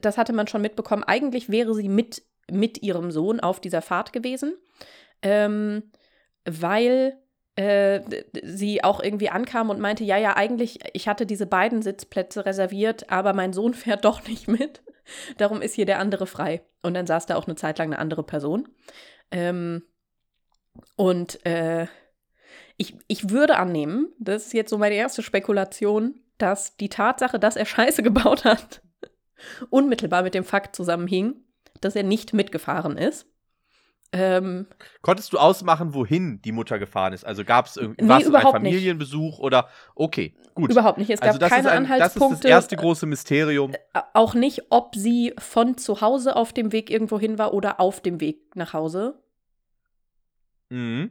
das hatte man schon mitbekommen, eigentlich wäre sie mit, mit ihrem Sohn auf dieser Fahrt gewesen, ähm, weil äh, sie auch irgendwie ankam und meinte, ja, ja, eigentlich, ich hatte diese beiden Sitzplätze reserviert, aber mein Sohn fährt doch nicht mit. Darum ist hier der andere frei. Und dann saß da auch eine Zeit lang eine andere Person. Ähm, und äh, ich, ich würde annehmen, das ist jetzt so meine erste Spekulation, dass die Tatsache, dass er Scheiße gebaut hat, unmittelbar mit dem Fakt zusammenhing, dass er nicht mitgefahren ist. Ähm, Konntest du ausmachen, wohin die Mutter gefahren ist? Also gab es irgendwie nee, ein Familienbesuch nicht. oder okay, gut. Überhaupt nicht. Es also gab keine ein, Anhaltspunkte. Das ist das erste große Mysterium. Äh, auch nicht, ob sie von zu Hause auf dem Weg irgendwo hin war oder auf dem Weg nach Hause. Mhm.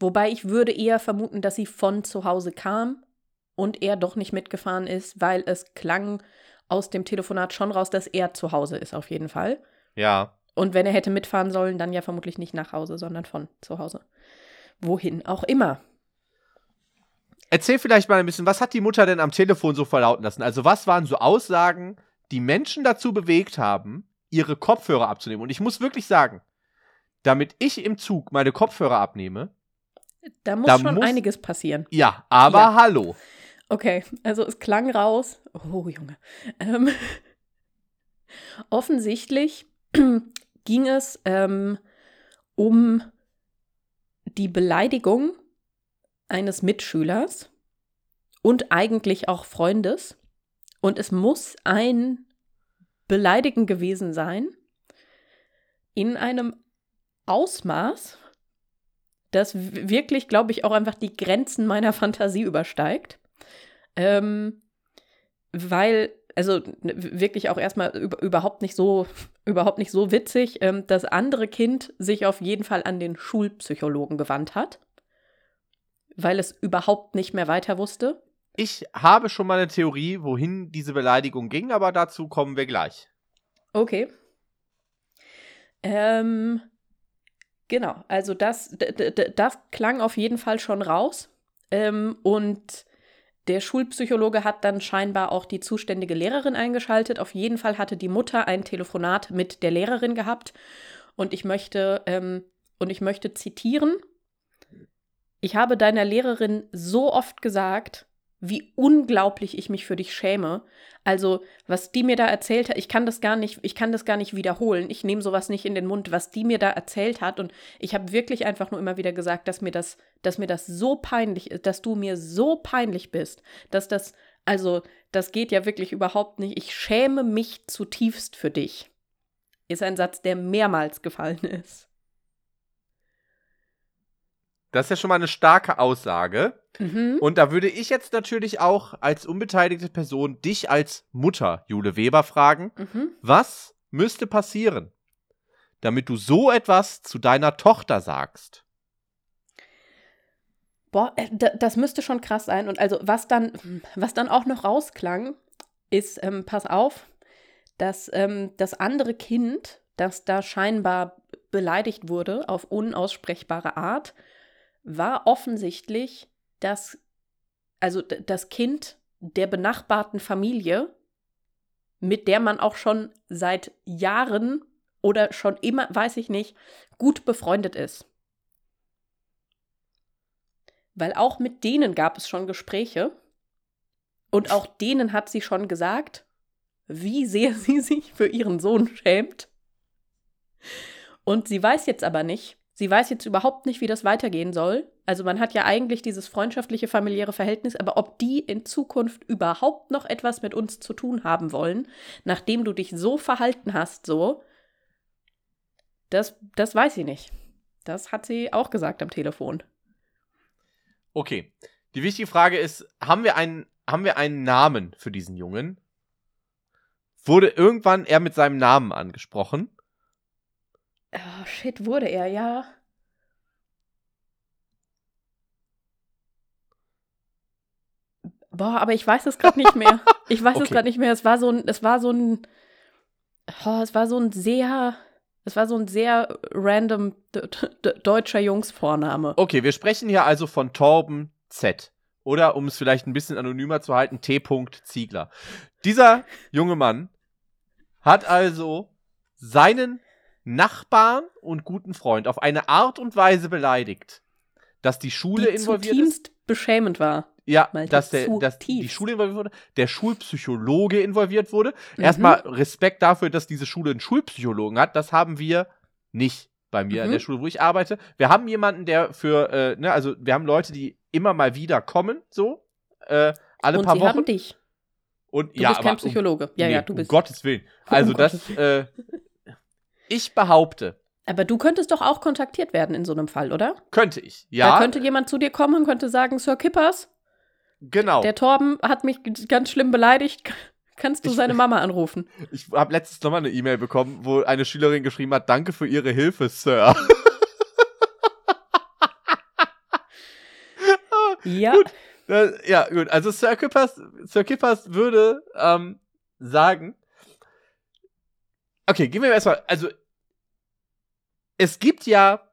Wobei ich würde eher vermuten, dass sie von zu Hause kam und er doch nicht mitgefahren ist, weil es klang aus dem Telefonat schon raus, dass er zu Hause ist, auf jeden Fall. Ja. Und wenn er hätte mitfahren sollen, dann ja vermutlich nicht nach Hause, sondern von zu Hause. Wohin auch immer. Erzähl vielleicht mal ein bisschen, was hat die Mutter denn am Telefon so verlauten lassen? Also, was waren so Aussagen, die Menschen dazu bewegt haben, ihre Kopfhörer abzunehmen? Und ich muss wirklich sagen, damit ich im Zug meine Kopfhörer abnehme, da muss da schon muss, einiges passieren. Ja, aber ja. hallo. Okay, also es klang raus. Oh, Junge. Ähm, offensichtlich ging es ähm, um die Beleidigung eines Mitschülers und eigentlich auch Freundes. Und es muss ein Beleidigen gewesen sein in einem Ausmaß, das wirklich, glaube ich, auch einfach die Grenzen meiner Fantasie übersteigt. Ähm, weil also wirklich auch erstmal überhaupt nicht so, überhaupt nicht so witzig. Ähm, das andere Kind sich auf jeden Fall an den Schulpsychologen gewandt hat, weil es überhaupt nicht mehr weiter wusste. Ich habe schon mal eine Theorie, wohin diese Beleidigung ging, aber dazu kommen wir gleich. Okay. Ähm, genau, also das, das klang auf jeden Fall schon raus. Ähm, und der Schulpsychologe hat dann scheinbar auch die zuständige Lehrerin eingeschaltet. Auf jeden Fall hatte die Mutter ein Telefonat mit der Lehrerin gehabt. Und ich möchte, ähm, und ich möchte zitieren. Ich habe deiner Lehrerin so oft gesagt, wie unglaublich ich mich für dich schäme. Also, was die mir da erzählt hat, ich kann das gar nicht, ich kann das gar nicht wiederholen. Ich nehme sowas nicht in den Mund, was die mir da erzählt hat. Und ich habe wirklich einfach nur immer wieder gesagt, dass mir das, dass mir das so peinlich ist, dass du mir so peinlich bist, dass das, also, das geht ja wirklich überhaupt nicht. Ich schäme mich zutiefst für dich. Ist ein Satz, der mehrmals gefallen ist. Das ist ja schon mal eine starke Aussage. Mhm. Und da würde ich jetzt natürlich auch als unbeteiligte Person dich als Mutter, Jule Weber, fragen, mhm. was müsste passieren, damit du so etwas zu deiner Tochter sagst? Boah, äh, das müsste schon krass sein. Und also, was dann, was dann auch noch rausklang, ist, ähm, pass auf, dass ähm, das andere Kind, das da scheinbar beleidigt wurde auf unaussprechbare Art, war offensichtlich das, also das Kind der benachbarten Familie, mit der man auch schon seit Jahren oder schon immer, weiß ich nicht, gut befreundet ist. Weil auch mit denen gab es schon Gespräche und auch denen hat sie schon gesagt, wie sehr sie sich für ihren Sohn schämt. Und sie weiß jetzt aber nicht, sie weiß jetzt überhaupt nicht, wie das weitergehen soll. Also man hat ja eigentlich dieses freundschaftliche familiäre Verhältnis, aber ob die in Zukunft überhaupt noch etwas mit uns zu tun haben wollen, nachdem du dich so verhalten hast, so, das, das weiß sie nicht. Das hat sie auch gesagt am Telefon. Okay. Die wichtige Frage ist, haben wir einen, haben wir einen Namen für diesen Jungen? Wurde irgendwann er mit seinem Namen angesprochen? Oh, shit, wurde er, ja. Boah, aber ich weiß es gerade nicht mehr. Ich weiß okay. es gerade nicht mehr. Es war so ein, es war so ein, oh, es war so ein sehr, es war so ein sehr random deutscher Jungsvorname. Okay, wir sprechen hier also von Torben Z. Oder um es vielleicht ein bisschen anonymer zu halten, T. Ziegler. Dieser junge Mann hat also seinen Nachbarn und guten Freund auf eine Art und Weise beleidigt, dass die Schule die involviert ist. beschämend war. Ja, dass, der, dass die Schule involviert wurde, der Schulpsychologe involviert wurde. Mhm. Erstmal Respekt dafür, dass diese Schule einen Schulpsychologen hat. Das haben wir nicht bei mir mhm. an der Schule, wo ich arbeite. Wir haben jemanden, der für, äh, ne, also wir haben Leute, die immer mal wieder kommen, so, äh, alle und paar sie Wochen. Haben dich. Und, du ja, bist kein Psychologe. Um, ja, nee, ja, du bist. Um Gottes Willen. Also um das, äh, ich behaupte. Aber du könntest doch auch kontaktiert werden in so einem Fall, oder? Könnte ich, ja. Da könnte jemand zu dir kommen und könnte sagen, Sir Kippers. Genau. Der Torben hat mich ganz schlimm beleidigt. Kannst du ich, seine Mama anrufen? Ich habe letztens nochmal eine E-Mail bekommen, wo eine Schülerin geschrieben hat, danke für Ihre Hilfe, Sir. ja. Gut. Ja, gut. Also Sir Kippers, Sir Kippers würde ähm, sagen, okay, gehen wir erstmal, also es gibt ja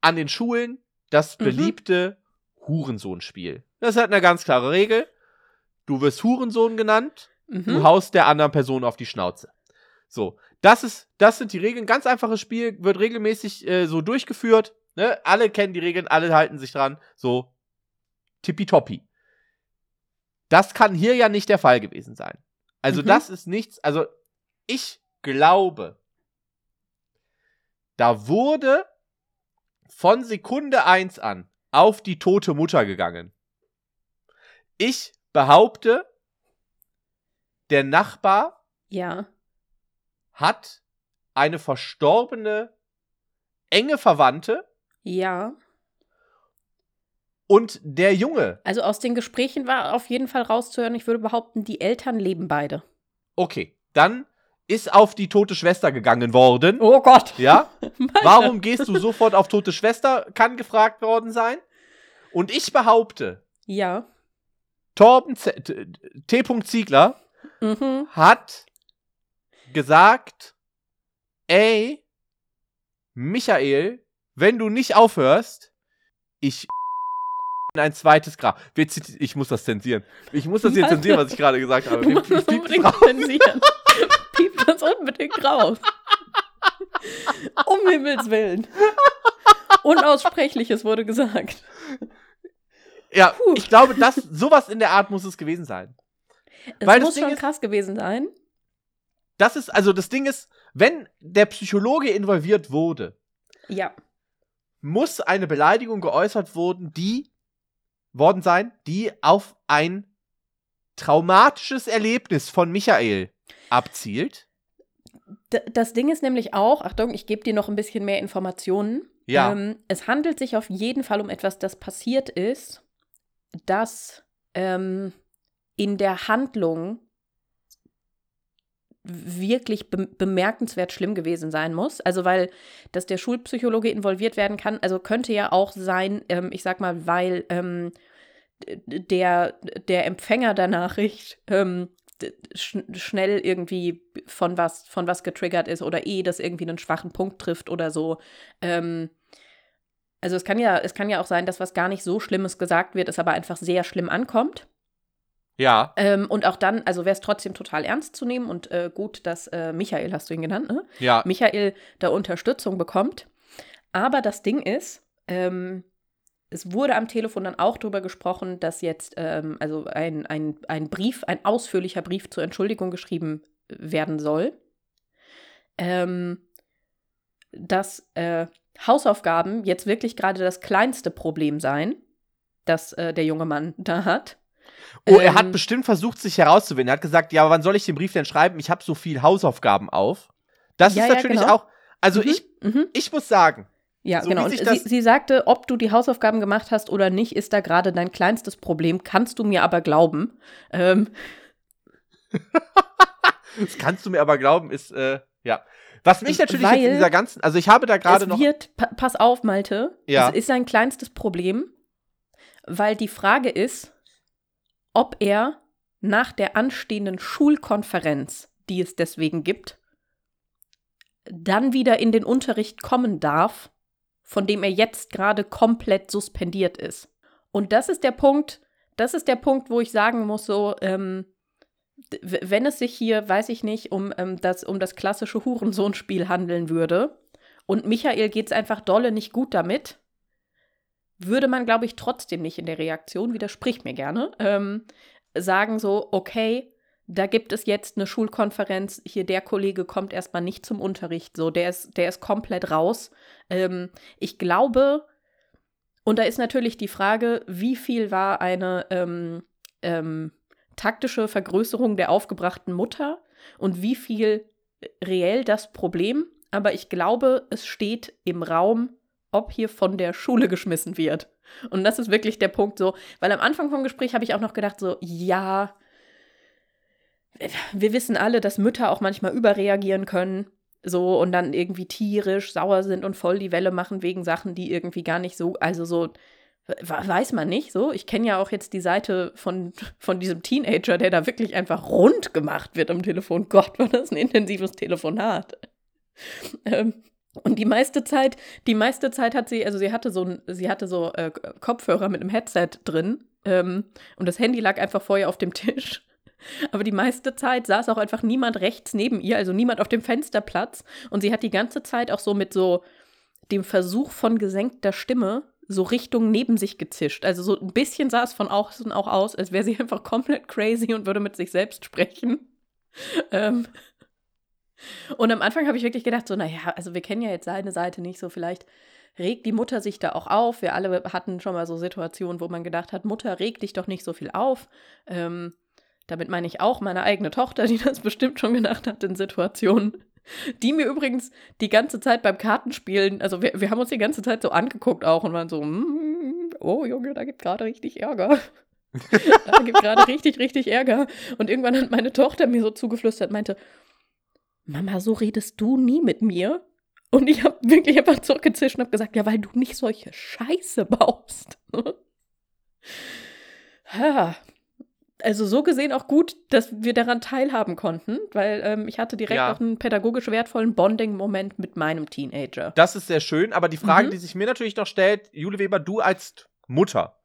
an den Schulen das mhm. beliebte mhm. Hurensohn-Spiel. Das hat eine ganz klare Regel. Du wirst Hurensohn genannt, mhm. du haust der anderen Person auf die Schnauze. So, das ist, das sind die Regeln. Ganz einfaches Spiel, wird regelmäßig äh, so durchgeführt. Ne? Alle kennen die Regeln, alle halten sich dran. So, tippitoppi. Das kann hier ja nicht der Fall gewesen sein. Also, mhm. das ist nichts, also, ich glaube, da wurde von Sekunde 1 an auf die tote Mutter gegangen. Ich behaupte, der Nachbar ja. hat eine verstorbene enge Verwandte. Ja. Und der Junge. Also aus den Gesprächen war auf jeden Fall rauszuhören, ich würde behaupten, die Eltern leben beide. Okay, dann ist auf die tote Schwester gegangen worden. Oh Gott. Ja? Warum gehst du sofort auf tote Schwester? Kann gefragt worden sein. Und ich behaupte. Ja. Torben T. Ziegler mhm. hat gesagt, ey, Michael, wenn du nicht aufhörst, ich ein zweites Grab. Ich muss das zensieren. Ich muss das hier zensieren, was ich gerade gesagt habe. Ich, ich, ich, zensieren piept das unbedingt raus. um Himmels Willen. Unaussprechliches wurde gesagt. Ja, Puh. ich glaube, das, sowas in der Art muss es gewesen sein. Es Weil muss schon ist, krass gewesen sein. Das ist, also das Ding ist, wenn der Psychologe involviert wurde, ja. muss eine Beleidigung geäußert worden, die worden sein, die auf ein traumatisches Erlebnis von Michael abzielt. Das Ding ist nämlich auch, Achtung, ich gebe dir noch ein bisschen mehr Informationen. Ja. Ähm, es handelt sich auf jeden Fall um etwas, das passiert ist, das ähm, in der Handlung wirklich be bemerkenswert schlimm gewesen sein muss. Also weil, dass der Schulpsychologe involviert werden kann, also könnte ja auch sein, ähm, ich sag mal, weil ähm, der, der Empfänger der Nachricht ähm, sch schnell irgendwie von was, von was getriggert ist oder eh das irgendwie einen schwachen Punkt trifft oder so. Ähm, also es kann ja, es kann ja auch sein, dass was gar nicht so Schlimmes gesagt wird, es aber einfach sehr schlimm ankommt. Ja. Ähm, und auch dann, also wäre es trotzdem total ernst zu nehmen und äh, gut, dass äh, Michael, hast du ihn genannt, ne? Ja. Michael da Unterstützung bekommt. Aber das Ding ist, ähm, es wurde am Telefon dann auch darüber gesprochen, dass jetzt ähm, also ein, ein, ein Brief, ein ausführlicher Brief zur Entschuldigung geschrieben werden soll. Ähm, dass äh, Hausaufgaben jetzt wirklich gerade das kleinste Problem seien, das äh, der junge Mann da hat. Oh, er hat ähm, bestimmt versucht, sich herauszuwinden. Er hat gesagt, ja, aber wann soll ich den Brief denn schreiben? Ich habe so viel Hausaufgaben auf. Das ja, ist natürlich ja, genau. auch. Also mhm, ich, mhm. ich muss sagen. Ja, so genau. Sie, sie, sagte, ob du die Hausaufgaben gemacht hast oder nicht, ist da gerade dein kleinstes Problem. Kannst du mir aber glauben. Ähm. das kannst du mir aber glauben, ist, äh, ja. Was mich natürlich Weil jetzt in dieser ganzen, also ich habe da gerade noch. Wird, pa pass auf, Malte. Ja. Es ist sein kleinstes Problem, weil die Frage ist, ob er nach der anstehenden Schulkonferenz, die es deswegen gibt, dann wieder in den Unterricht kommen darf, von dem er jetzt gerade komplett suspendiert ist. Und das ist der Punkt, das ist der Punkt, wo ich sagen muss, so, ähm, wenn es sich hier, weiß ich nicht, um, ähm, das, um das klassische Hurensohnspiel handeln würde und Michael geht es einfach dolle nicht gut damit, würde man, glaube ich, trotzdem nicht in der Reaktion, widerspricht mir gerne, ähm, sagen so, okay, da gibt es jetzt eine Schulkonferenz, hier der Kollege kommt erstmal nicht zum Unterricht, so, der ist, der ist komplett raus. Ähm, ich glaube, und da ist natürlich die Frage, wie viel war eine ähm, ähm, taktische Vergrößerung der aufgebrachten Mutter und wie viel reell das Problem. Aber ich glaube, es steht im Raum, ob hier von der Schule geschmissen wird. Und das ist wirklich der Punkt so, weil am Anfang vom Gespräch habe ich auch noch gedacht, so, ja, wir wissen alle, dass Mütter auch manchmal überreagieren können. So und dann irgendwie tierisch sauer sind und voll die Welle machen wegen Sachen, die irgendwie gar nicht so, also so, weiß man nicht so. Ich kenne ja auch jetzt die Seite von, von diesem Teenager, der da wirklich einfach rund gemacht wird am Telefon. Gott, war das ein intensives Telefonat. Ähm, und die meiste Zeit, die meiste Zeit hat sie, also sie hatte so, sie hatte so äh, Kopfhörer mit einem Headset drin ähm, und das Handy lag einfach vor ihr auf dem Tisch. Aber die meiste Zeit saß auch einfach niemand rechts neben ihr, also niemand auf dem Fensterplatz. Und sie hat die ganze Zeit auch so mit so dem Versuch von gesenkter Stimme so Richtung neben sich gezischt. Also so ein bisschen sah es von außen auch aus, als wäre sie einfach komplett crazy und würde mit sich selbst sprechen. Ähm, und am Anfang habe ich wirklich gedacht, so, naja, also wir kennen ja jetzt seine Seite nicht, so vielleicht regt die Mutter sich da auch auf. Wir alle hatten schon mal so Situationen, wo man gedacht hat, Mutter, reg dich doch nicht so viel auf. Ähm, damit meine ich auch meine eigene Tochter, die das bestimmt schon gedacht hat in Situationen. Die mir übrigens die ganze Zeit beim Kartenspielen, also wir, wir haben uns die ganze Zeit so angeguckt auch und waren so, mm, oh Junge, da gibt gerade richtig Ärger. da gibt gerade richtig, richtig Ärger. Und irgendwann hat meine Tochter mir so zugeflüstert, meinte, Mama, so redest du nie mit mir. Und ich habe wirklich einfach zurückgezischt und habe gesagt, ja, weil du nicht solche Scheiße baust. ha. Also so gesehen auch gut, dass wir daran teilhaben konnten, weil ähm, ich hatte direkt ja. auch einen pädagogisch wertvollen Bonding-Moment mit meinem Teenager. Das ist sehr schön, aber die Frage, mhm. die sich mir natürlich noch stellt, Jule Weber, du als Mutter,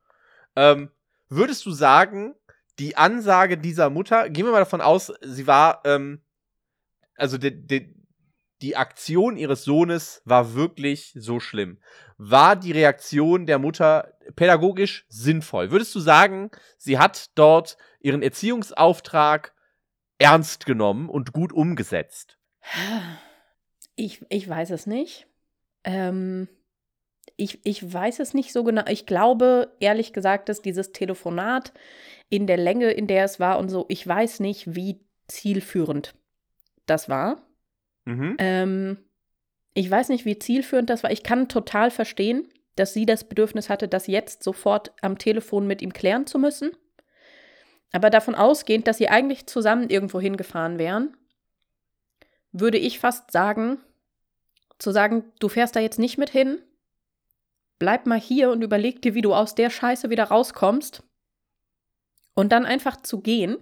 ähm, würdest du sagen, die Ansage dieser Mutter, gehen wir mal davon aus, sie war ähm, also de, de, die Aktion ihres Sohnes war wirklich so schlimm. War die Reaktion der Mutter pädagogisch sinnvoll? Würdest du sagen, sie hat dort ihren Erziehungsauftrag ernst genommen und gut umgesetzt? Ich, ich weiß es nicht. Ähm, ich, ich weiß es nicht so genau. Ich glaube, ehrlich gesagt, dass dieses Telefonat in der Länge, in der es war und so, ich weiß nicht, wie zielführend das war. Mhm. Ähm, ich weiß nicht, wie zielführend das war. Ich kann total verstehen, dass sie das Bedürfnis hatte, das jetzt sofort am Telefon mit ihm klären zu müssen. Aber davon ausgehend, dass sie eigentlich zusammen irgendwo hingefahren wären, würde ich fast sagen, zu sagen, du fährst da jetzt nicht mit hin, bleib mal hier und überleg dir, wie du aus der Scheiße wieder rauskommst. Und dann einfach zu gehen.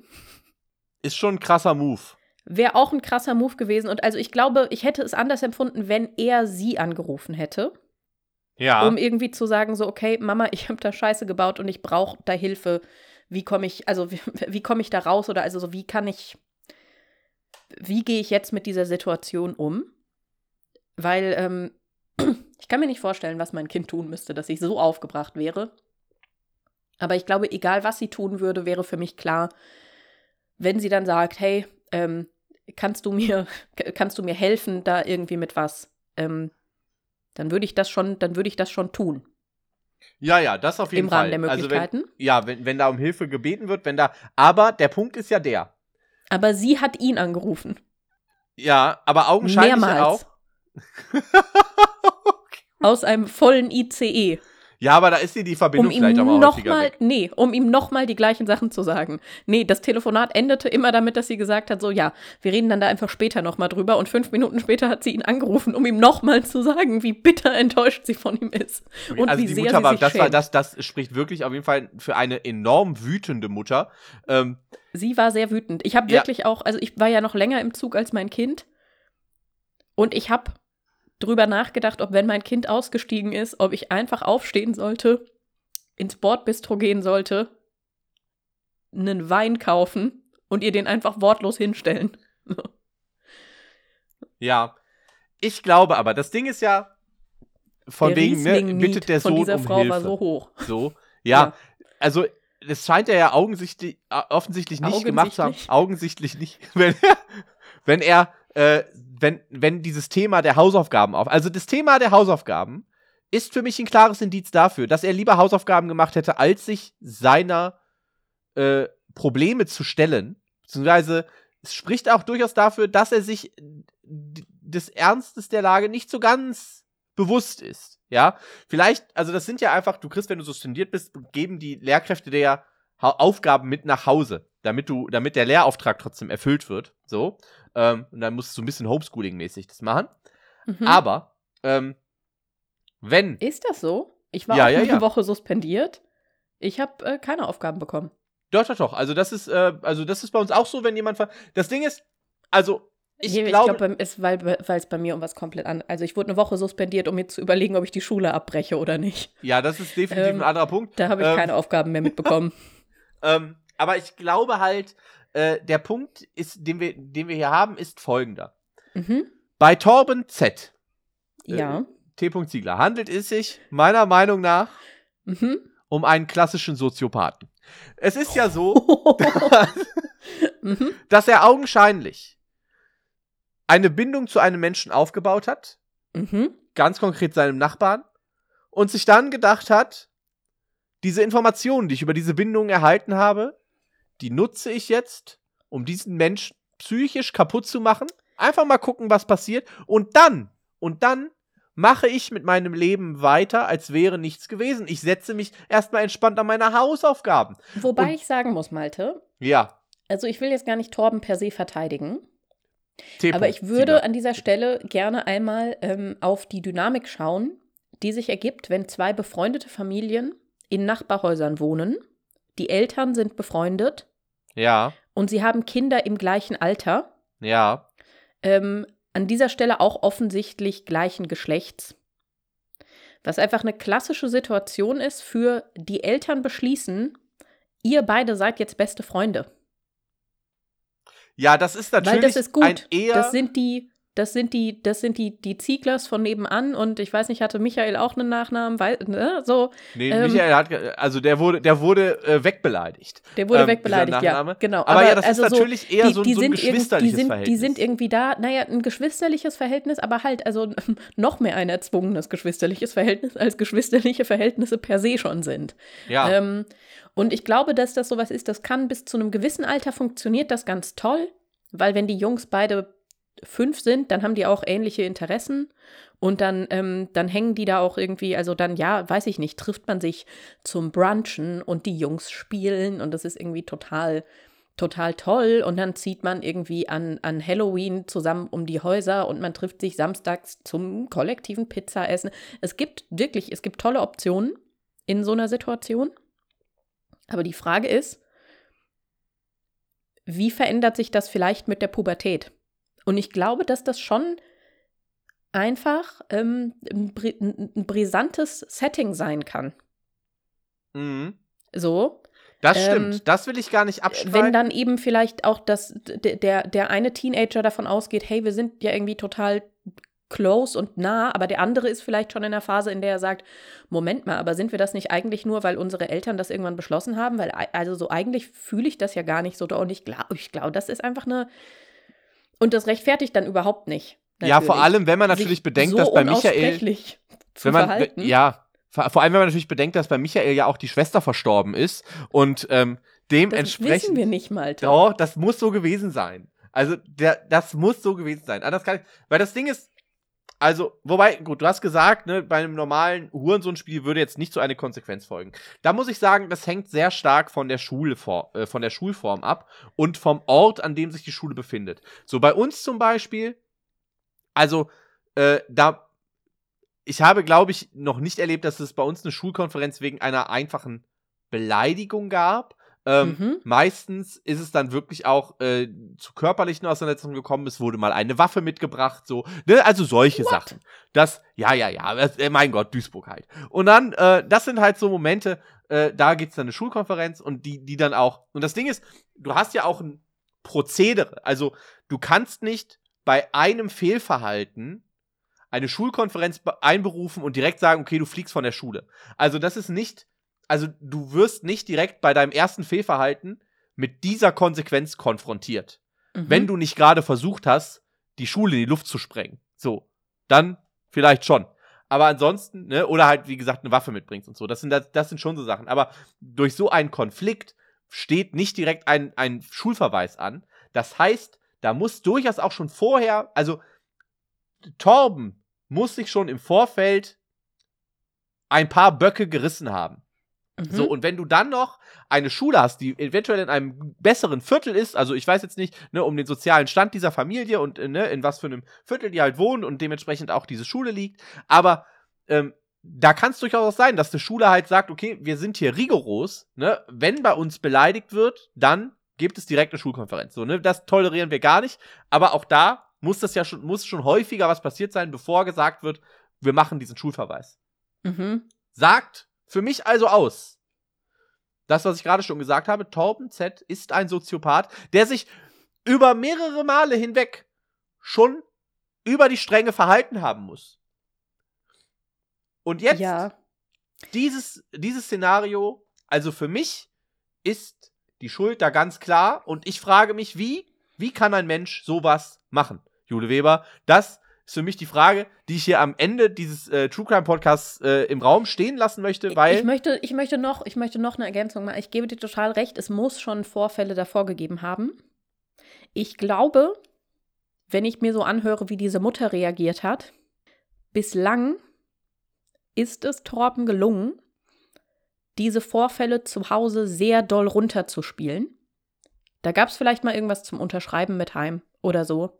Ist schon ein krasser Move. Wäre auch ein krasser Move gewesen. Und also ich glaube, ich hätte es anders empfunden, wenn er sie angerufen hätte. Ja. Um irgendwie zu sagen, so, okay, Mama, ich habe da Scheiße gebaut und ich brauche da Hilfe, wie komme ich, also wie, wie komme ich da raus oder also so, wie kann ich, wie gehe ich jetzt mit dieser Situation um? Weil ähm, ich kann mir nicht vorstellen, was mein Kind tun müsste, dass ich so aufgebracht wäre. Aber ich glaube, egal was sie tun würde, wäre für mich klar, wenn sie dann sagt, hey, ähm, kannst du mir, kannst du mir helfen, da irgendwie mit was, ähm, dann würde ich das schon, dann würde ich das schon tun. Ja, ja, das auf jeden Im Fall. Rahmen der Möglichkeiten. Also wenn, ja, wenn, wenn da um Hilfe gebeten wird, wenn da. Aber der Punkt ist ja der. Aber sie hat ihn angerufen. Ja, aber augenscheinlich Mehrmals. auch. Aus einem vollen ICE. Ja, aber da ist dir die Verbindung Um ihm vielleicht auch mal häufiger nochmal, weg. nee, um ihm nochmal die gleichen Sachen zu sagen. Nee, das Telefonat endete immer damit, dass sie gesagt hat, so, ja, wir reden dann da einfach später nochmal drüber. Und fünf Minuten später hat sie ihn angerufen, um ihm nochmal zu sagen, wie bitter enttäuscht sie von ihm ist. Und also wie die sehr Mutter sie war, das war, das, das spricht wirklich auf jeden Fall für eine enorm wütende Mutter. Ähm, Sie war sehr wütend. Ich habe Ja. wirklich auch, also ich war ja noch länger im Zug als mein Kind. Und ich habe drüber nachgedacht, ob wenn mein Kind ausgestiegen ist, ob ich einfach aufstehen sollte, ins Bordbistro gehen sollte, einen Wein kaufen und ihr den einfach wortlos hinstellen. ja. Ich glaube aber, das Ding ist ja, von der wegen, ne, bittet der von Sohn dieser um Frau Hilfe. war so hoch. So, ja, also es scheint er ja äh, offensichtlich nicht gemacht zu haben. Augensichtlich nicht. Wenn er, wenn er, äh, wenn, wenn dieses Thema der Hausaufgaben auf, also das Thema der Hausaufgaben ist für mich ein klares Indiz dafür, dass er lieber Hausaufgaben gemacht hätte, als sich seiner äh, Probleme zu stellen. Beziehungsweise es spricht auch durchaus dafür, dass er sich des Ernstes der Lage nicht so ganz bewusst ist. Ja, vielleicht, also das sind ja einfach, du kriegst, wenn du suspendiert bist, geben die Lehrkräfte dir ja Aufgaben mit nach Hause, damit du, damit der Lehrauftrag trotzdem erfüllt wird. So. Ähm, und dann musst du so ein bisschen Homeschooling-mäßig das machen. Mhm. Aber, ähm, wenn, Ist das so? Ich war Ja, auch ja, eine ja. Woche suspendiert. Ich habe äh, keine Aufgaben bekommen. doch, doch, doch, also das ist, äh, also das ist bei uns auch so, wenn jemand, das Ding ist, also, ich Ich glaube, glaube, es, weil weil es bei mir um was komplett an. Also ich wurde eine Woche suspendiert, um mir zu überlegen, ob ich die Schule abbreche oder nicht. ja, das ist definitiv Ähm, ein anderer Punkt. Da habe ich Ähm, keine Aufgaben mehr mitbekommen. Ähm, aber ich glaube halt, äh, der Punkt, ist, den, wir, den wir hier haben, ist folgender. mhm. Bei Torben Z, Ja. T. Ziegler, handelt es sich meiner Meinung nach Mhm. um einen klassischen Soziopathen. Es ist ja so, mhm. dass er augenscheinlich eine Bindung zu einem Menschen aufgebaut hat, Mhm. ganz konkret seinem Nachbarn, und sich dann gedacht hat, diese Informationen, die ich über diese Bindung erhalten habe, die nutze ich jetzt, um diesen Menschen psychisch kaputt zu machen. Einfach mal gucken, was passiert. Und dann, und dann mache ich mit meinem Leben weiter, als wäre nichts gewesen. Ich setze mich erstmal entspannt an meine Hausaufgaben. Wobei Und- ich sagen muss, Malte, Ja. also ich will jetzt gar nicht Torben per se verteidigen, aber ich würde an dieser Stelle gerne einmal ähm, auf die Dynamik schauen, die sich ergibt, wenn zwei befreundete Familien in Nachbarhäusern wohnen. Die Eltern sind befreundet Ja, und sie haben Kinder im gleichen Alter. ja. Ähm, an dieser Stelle auch offensichtlich gleichen Geschlechts. Was einfach eine klassische Situation ist für die Eltern beschließen, ihr beide seid jetzt beste Freunde. Ja, das ist natürlich Weil das ist ein gut. eher. Das sind die, das sind die, das sind die, die Zieglers von nebenan und ich weiß nicht, hatte Michael auch einen Nachnamen, weil, ne, so, nee, ähm, Michael hat, also der wurde, der wurde äh, wegbeleidigt. der wurde Ähm, wegbeleidigt, ja, genau. Aber, ja, das also ist natürlich eher die, so, die so ein geschwisterliches die sind, Verhältnis. Die sind irgendwie da, naja, ein geschwisterliches Verhältnis, aber halt, also noch mehr ein erzwungenes geschwisterliches Verhältnis, als geschwisterliche Verhältnisse per se schon sind. ja. Ähm, und ich glaube, dass das sowas ist, das kann bis zu einem gewissen Alter funktioniert das ganz toll, weil wenn die Jungs beide fünf sind, dann haben die auch ähnliche Interessen und dann, ähm, dann hängen die da auch irgendwie, also dann, ja, weiß ich nicht, trifft man sich zum Brunchen und die Jungs spielen und das ist irgendwie total, total toll und dann zieht man irgendwie an, an Halloween zusammen um die Häuser und man trifft sich samstags zum kollektiven Pizzaessen. Es gibt wirklich, es gibt tolle Optionen in so einer Situation. Aber die Frage ist, wie verändert sich das vielleicht mit der Pubertät? Und ich glaube, dass das schon einfach ähm, ein, bri ein brisantes Setting sein kann. mhm. So. Das stimmt, ähm, das will ich gar nicht abstreiten. Wenn dann eben vielleicht auch das, der, der eine Teenager davon ausgeht, hey, wir sind ja irgendwie total close und nah, aber der andere ist vielleicht schon in der Phase, in der er sagt, Moment mal, aber sind wir das nicht eigentlich nur, weil unsere Eltern das irgendwann beschlossen haben? Weil, also so eigentlich fühle ich das ja gar nicht so und ich glaube, ich glaube, das ist einfach eine, und das rechtfertigt dann überhaupt nicht. Natürlich. Ja, vor allem, wenn man natürlich bedenkt, so dass bei Michael, wenn man, verhalten. ja, vor allem, wenn man natürlich bedenkt, dass bei Michael ja auch die Schwester verstorben ist und ähm, dementsprechend. Das wissen wir nicht mal. Doch, das muss so gewesen sein. Also, der, das muss so gewesen sein. Anders kann ich, weil das Ding ist, also, wobei, gut, du hast gesagt, ne, bei einem normalen Hurensohn-Spiel würde jetzt nicht so eine Konsequenz folgen. Da muss ich sagen, das hängt sehr stark von der Schule äh, von der Schulform ab und vom Ort, an dem sich die Schule befindet. So bei uns zum Beispiel, also, äh, da, ich habe, glaube ich, noch nicht erlebt, dass es bei uns eine Schulkonferenz wegen einer einfachen Beleidigung gab. Ähm, mhm. Meistens ist es dann wirklich auch äh, zu körperlichen Auseinandersetzungen gekommen. Es wurde mal eine Waffe mitgebracht, so, ne? Also solche What? Sachen. Das, ja, ja, ja, äh, mein Gott, Duisburg halt. Und dann, äh, das sind halt so Momente, äh, da es dann eine Schulkonferenz und die, die dann auch. Und das Ding ist, du hast ja auch ein Prozedere. Also, du kannst nicht bei einem Fehlverhalten eine Schulkonferenz einberufen und direkt sagen, okay, du fliegst von der Schule. Also, das ist nicht also du wirst nicht direkt bei deinem ersten Fehlverhalten mit dieser Konsequenz konfrontiert. Mhm. Wenn du nicht gerade versucht hast, die Schule in die Luft zu sprengen. So, dann vielleicht schon. Aber ansonsten, ne, oder halt, wie gesagt, eine Waffe mitbringst und so. Das sind, das, das sind schon so Sachen. Aber durch so einen Konflikt steht nicht direkt ein, ein Schulverweis an. Das heißt, da muss durchaus auch schon vorher, also Torben muss sich schon im Vorfeld ein paar Böcke gerissen haben. So, mhm. und wenn du dann noch eine Schule hast, die eventuell in einem besseren Viertel ist, also ich weiß jetzt nicht, ne, um den sozialen Stand dieser Familie und äh, ne, in was für einem Viertel die halt wohnen und dementsprechend auch diese Schule liegt, aber ähm, da kann es durchaus sein, dass eine Schule halt sagt, okay, wir sind hier rigoros, ne, wenn bei uns beleidigt wird, dann gibt es direkt eine Schulkonferenz. So, ne, das tolerieren wir gar nicht, aber auch da muss das ja schon, muss schon häufiger was passiert sein, bevor gesagt wird, wir machen diesen Schulverweis. Mhm. Sagt für mich also aus. Das, was ich gerade schon gesagt habe, Torben Z ist ein Soziopath, der sich über mehrere Male hinweg schon über die Stränge verhalten haben muss. Und jetzt ja. dieses, dieses Szenario, also für mich ist die Schuld da ganz klar und ich frage mich, wie, wie kann ein Mensch sowas machen? Jule Weber, das ist für mich die Frage, die ich hier am Ende dieses äh, True Crime Podcasts äh, im Raum stehen lassen möchte, weil. Ich möchte, ich, möchte noch, ich möchte noch eine Ergänzung machen. Ich gebe dir total recht, es muss schon Vorfälle davor gegeben haben. Ich glaube, wenn ich mir so anhöre, wie diese Mutter reagiert hat, bislang ist es Torben gelungen, diese Vorfälle zu Hause sehr doll runterzuspielen. Da gab es vielleicht mal irgendwas zum Unterschreiben mit heim oder so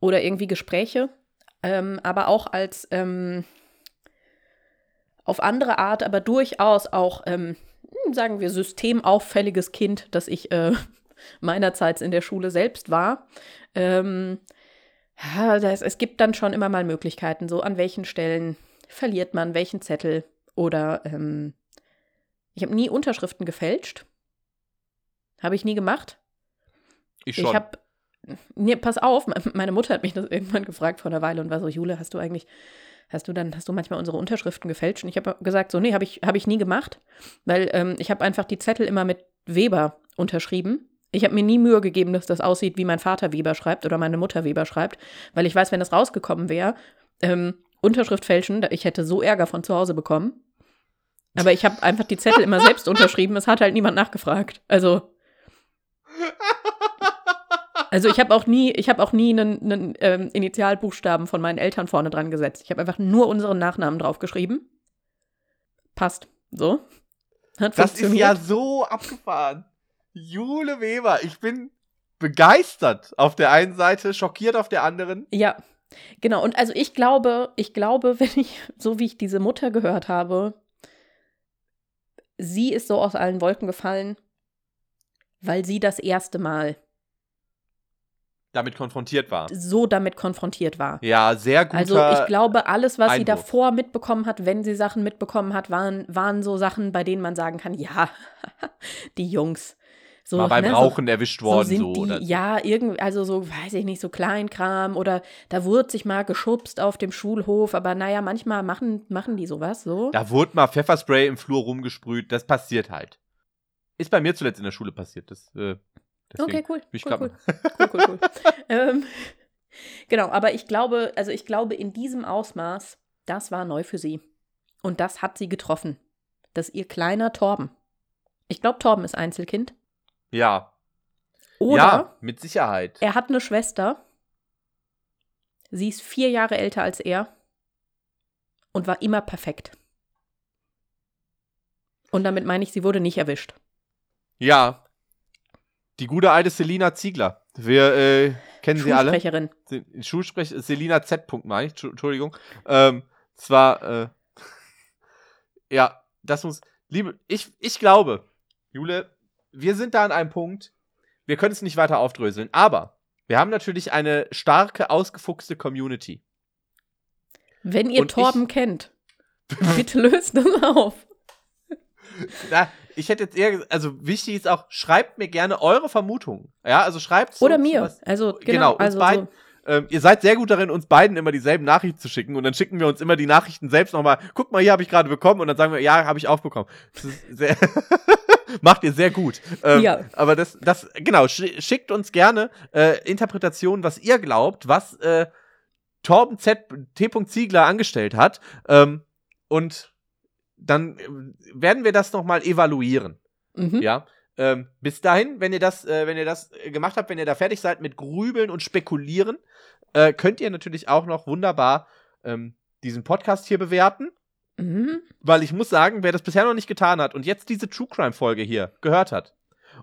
oder irgendwie Gespräche, ähm, aber auch als ähm, auf andere Art, aber durchaus auch, ähm, hm, sagen wir, systemauffälliges Kind, das ich äh, meinerseits in der Schule selbst war. Ähm, ja, das, es gibt dann schon immer mal Möglichkeiten, so an welchen Stellen verliert man welchen Zettel oder ähm, ich habe nie Unterschriften gefälscht. Habe ich nie gemacht. Ich schon. Ich habe Nee, pass auf, meine Mutter hat mich das irgendwann gefragt vor einer Weile und war so, Jule, hast du eigentlich, hast du dann, hast du manchmal unsere Unterschriften gefälscht? Und ich habe gesagt, so, nee, habe ich, hab ich nie gemacht, weil ähm, ich habe einfach die Zettel immer mit Weber unterschrieben. Ich habe mir nie Mühe gegeben, dass das aussieht, wie mein Vater Weber schreibt oder meine Mutter Weber schreibt, weil ich weiß, wenn das rausgekommen wäre, ähm, Unterschrift fälschen, ich hätte so Ärger von zu Hause bekommen. Aber ich habe einfach die Zettel immer selbst unterschrieben, es hat halt niemand nachgefragt. Also. Also ich habe auch nie, ich habe auch nie einen, einen ähm, Initialbuchstaben von meinen Eltern vorne dran gesetzt. Ich habe einfach nur unseren Nachnamen draufgeschrieben. Passt. So. Hat das ist ja so abgefahren. Jule Weber, ich bin begeistert auf der einen Seite, schockiert auf der anderen. Ja. Genau, und also ich glaube, ich glaube, wenn ich, so wie ich diese Mutter gehört habe, sie ist so aus allen Wolken gefallen, weil sie das erste Mal damit konfrontiert war. So damit konfrontiert war. Ja, sehr gut. Also ich glaube, alles, was Einwurf. sie davor mitbekommen hat, wenn sie Sachen mitbekommen hat, waren, waren so Sachen, bei denen man sagen kann, ja, die Jungs. So, Mal beim ne, Rauchen so, erwischt worden. so So die, oder ja, irgendwie, also so, weiß ich nicht, so Kleinkram oder da wurde sich mal geschubst auf dem Schulhof, aber naja, manchmal machen, machen die sowas so. Da wurde mal Pfefferspray im Flur rumgesprüht. Das passiert halt. Ist bei mir zuletzt in der Schule passiert. Das, äh, deswegen Okay, cool. bin ich Cool, cool. cool, cool, cool. ähm, genau, aber ich glaube, also ich glaube, in diesem Ausmaß, das war neu für sie. Und das hat sie getroffen. Das ist ihr kleiner Torben. Ich glaube, Torben ist Einzelkind. Ja. Oder ja, mit Sicherheit. er hat eine Schwester. Sie ist vier Jahre älter als er. Und war immer perfekt. Und damit meine ich, sie wurde nicht erwischt. Ja. Die gute alte Selina Ziegler. Wir äh, kennen sie alle. Schulsprecherin. Schulsprech Selina Z. Punkt meine ich, Tschu- Entschuldigung. Ähm, zwar, äh, ja, das muss, liebe, ich, ich glaube, Jule, wir sind da an einem Punkt, wir können es nicht weiter aufdröseln, aber wir haben natürlich eine starke, ausgefuchste Community. Wenn ihr Und Torben kennt, bitte löst das auf. Na, ich hätte jetzt eher, also wichtig ist auch, schreibt mir gerne eure Vermutungen. Ja, also schreibt Oder mir. Also, genau. Genau, uns also beiden. so. Ähm, ihr seid sehr gut darin, uns beiden immer dieselben Nachrichten zu schicken und dann schicken wir uns immer die Nachrichten selbst nochmal. Guck mal, hier habe ich gerade bekommen und dann sagen wir, ja, habe ich auch bekommen. Das ist sehr Macht ihr sehr gut. Ähm, Ja. Aber das, das, genau, sch schickt uns gerne äh, Interpretationen, was ihr glaubt, was äh, Torben Z. T. Ziegler angestellt hat. Ähm, und dann äh, werden wir das nochmal evaluieren. Mhm. Ja. Ähm, bis dahin, wenn ihr das, äh, wenn ihr das äh, gemacht habt, wenn ihr da fertig seid mit Grübeln und Spekulieren, äh, könnt ihr natürlich auch noch wunderbar ähm, diesen Podcast hier bewerten. Mhm. Weil ich muss sagen, wer das bisher noch nicht getan hat und jetzt diese True Crime Folge hier gehört hat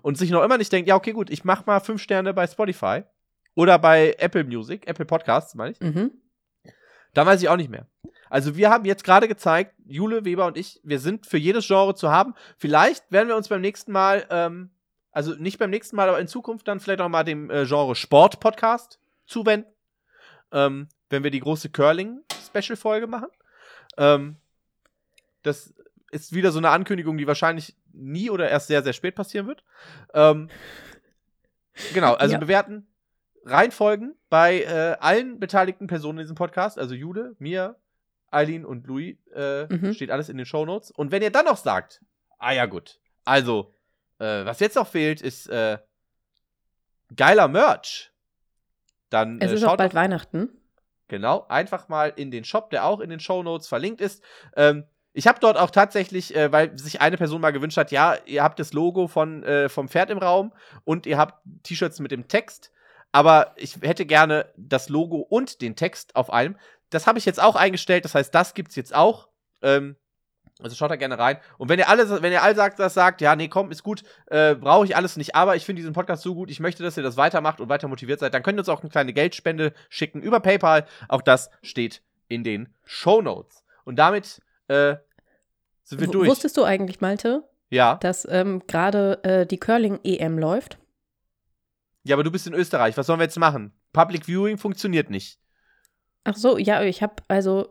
und sich noch immer nicht denkt, ja, okay, gut, ich mach mal fünf Sterne bei Spotify oder bei Apple Music, Apple Podcasts, meine ich, Mhm. dann weiß ich auch nicht mehr. Also wir haben jetzt gerade gezeigt, Jule, Weber und ich, wir sind für jedes Genre zu haben. Vielleicht werden wir uns beim nächsten Mal, ähm, also nicht beim nächsten Mal, aber in Zukunft dann vielleicht auch mal dem äh, Genre Sport-Podcast zuwenden. Ähm, wenn wir die große Curling-Special-Folge machen. Ähm, das ist wieder so eine Ankündigung, die wahrscheinlich nie oder erst sehr, sehr spät passieren wird. Ähm, genau, also Ja. bewerten, reinfolgen bei äh, allen beteiligten Personen in diesem Podcast, also Jude, mir, Eileen und Louis, äh, Mhm. steht alles in den Shownotes. Und wenn ihr dann noch sagt, ah ja gut, also, äh, was jetzt noch fehlt, ist äh, geiler Merch. Dann Es äh, ist auch bald doch- Weihnachten. Genau, einfach mal in den Shop, der auch in den Shownotes verlinkt ist. Ähm, ich habe dort auch tatsächlich, äh, weil sich eine Person mal gewünscht hat, ja, ihr habt das Logo von, äh, vom Pferd im Raum und ihr habt T-Shirts mit dem Text, aber ich hätte gerne das Logo und den Text auf einem. Das habe ich jetzt auch eingestellt, das heißt, das gibt's jetzt auch. Ähm, also schaut da gerne rein. Und wenn ihr alle, wenn ihr all sagt, das sagt, ja, nee, komm, ist gut, äh, brauche ich alles nicht, aber ich finde diesen Podcast so gut, ich möchte, dass ihr das weitermacht und weiter motiviert seid, dann könnt ihr uns auch eine kleine Geldspende schicken über PayPal. Auch das steht in den Show Notes. Und damit äh, sind wir W- durch. Wusstest du eigentlich, Malte, Ja. dass ähm, gerade äh, die Curling-EM läuft? Ja, aber du bist in Österreich. Was sollen wir jetzt machen? Public Viewing funktioniert nicht. Ach so, ja, ich habe also,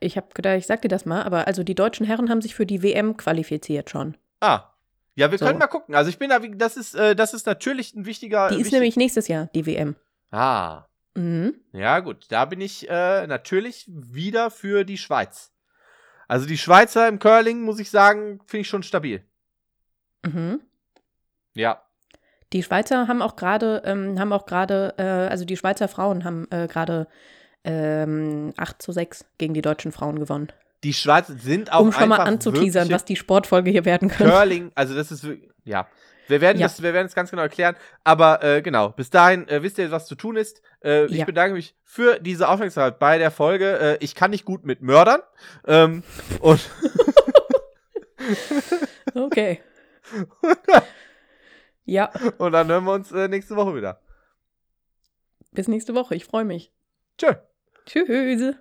ich habe gedacht, ich sag dir das mal, aber also die deutschen Herren haben sich für die WM qualifiziert schon. Ah. Ja, wir So. können mal gucken. Also ich bin da, das ist, äh, das ist natürlich ein wichtiger. Die ist wichtig- nämlich nächstes Jahr, die WM. Ah. Mhm. Ja, gut. Da bin ich äh, natürlich wieder für die Schweiz. Also die Schweizer im Curling, muss ich sagen, finde ich schon stabil. Mhm. Ja. Die Schweizer haben auch gerade, ähm, haben auch gerade, äh, also die Schweizer Frauen haben äh, gerade ähm, 8 zu 6 gegen die deutschen Frauen gewonnen. Die Schweizer sind auch um schon mal anzuteasern, was die Sportfolge hier werden könnte. Curling, also das ist ja. Wir werden, Ja. das, wir werden es ganz genau erklären. Aber äh, genau, bis dahin äh, wisst ihr, was zu tun ist. Äh, ich Ja. bedanke mich für diese Aufmerksamkeit bei der Folge. Äh, ich kann nicht gut mit Mördern. Ähm, und Okay. ja, und dann hören wir uns äh, nächste Woche wieder. bis nächste Woche. Ich freue mich. Tschö. Tschüss.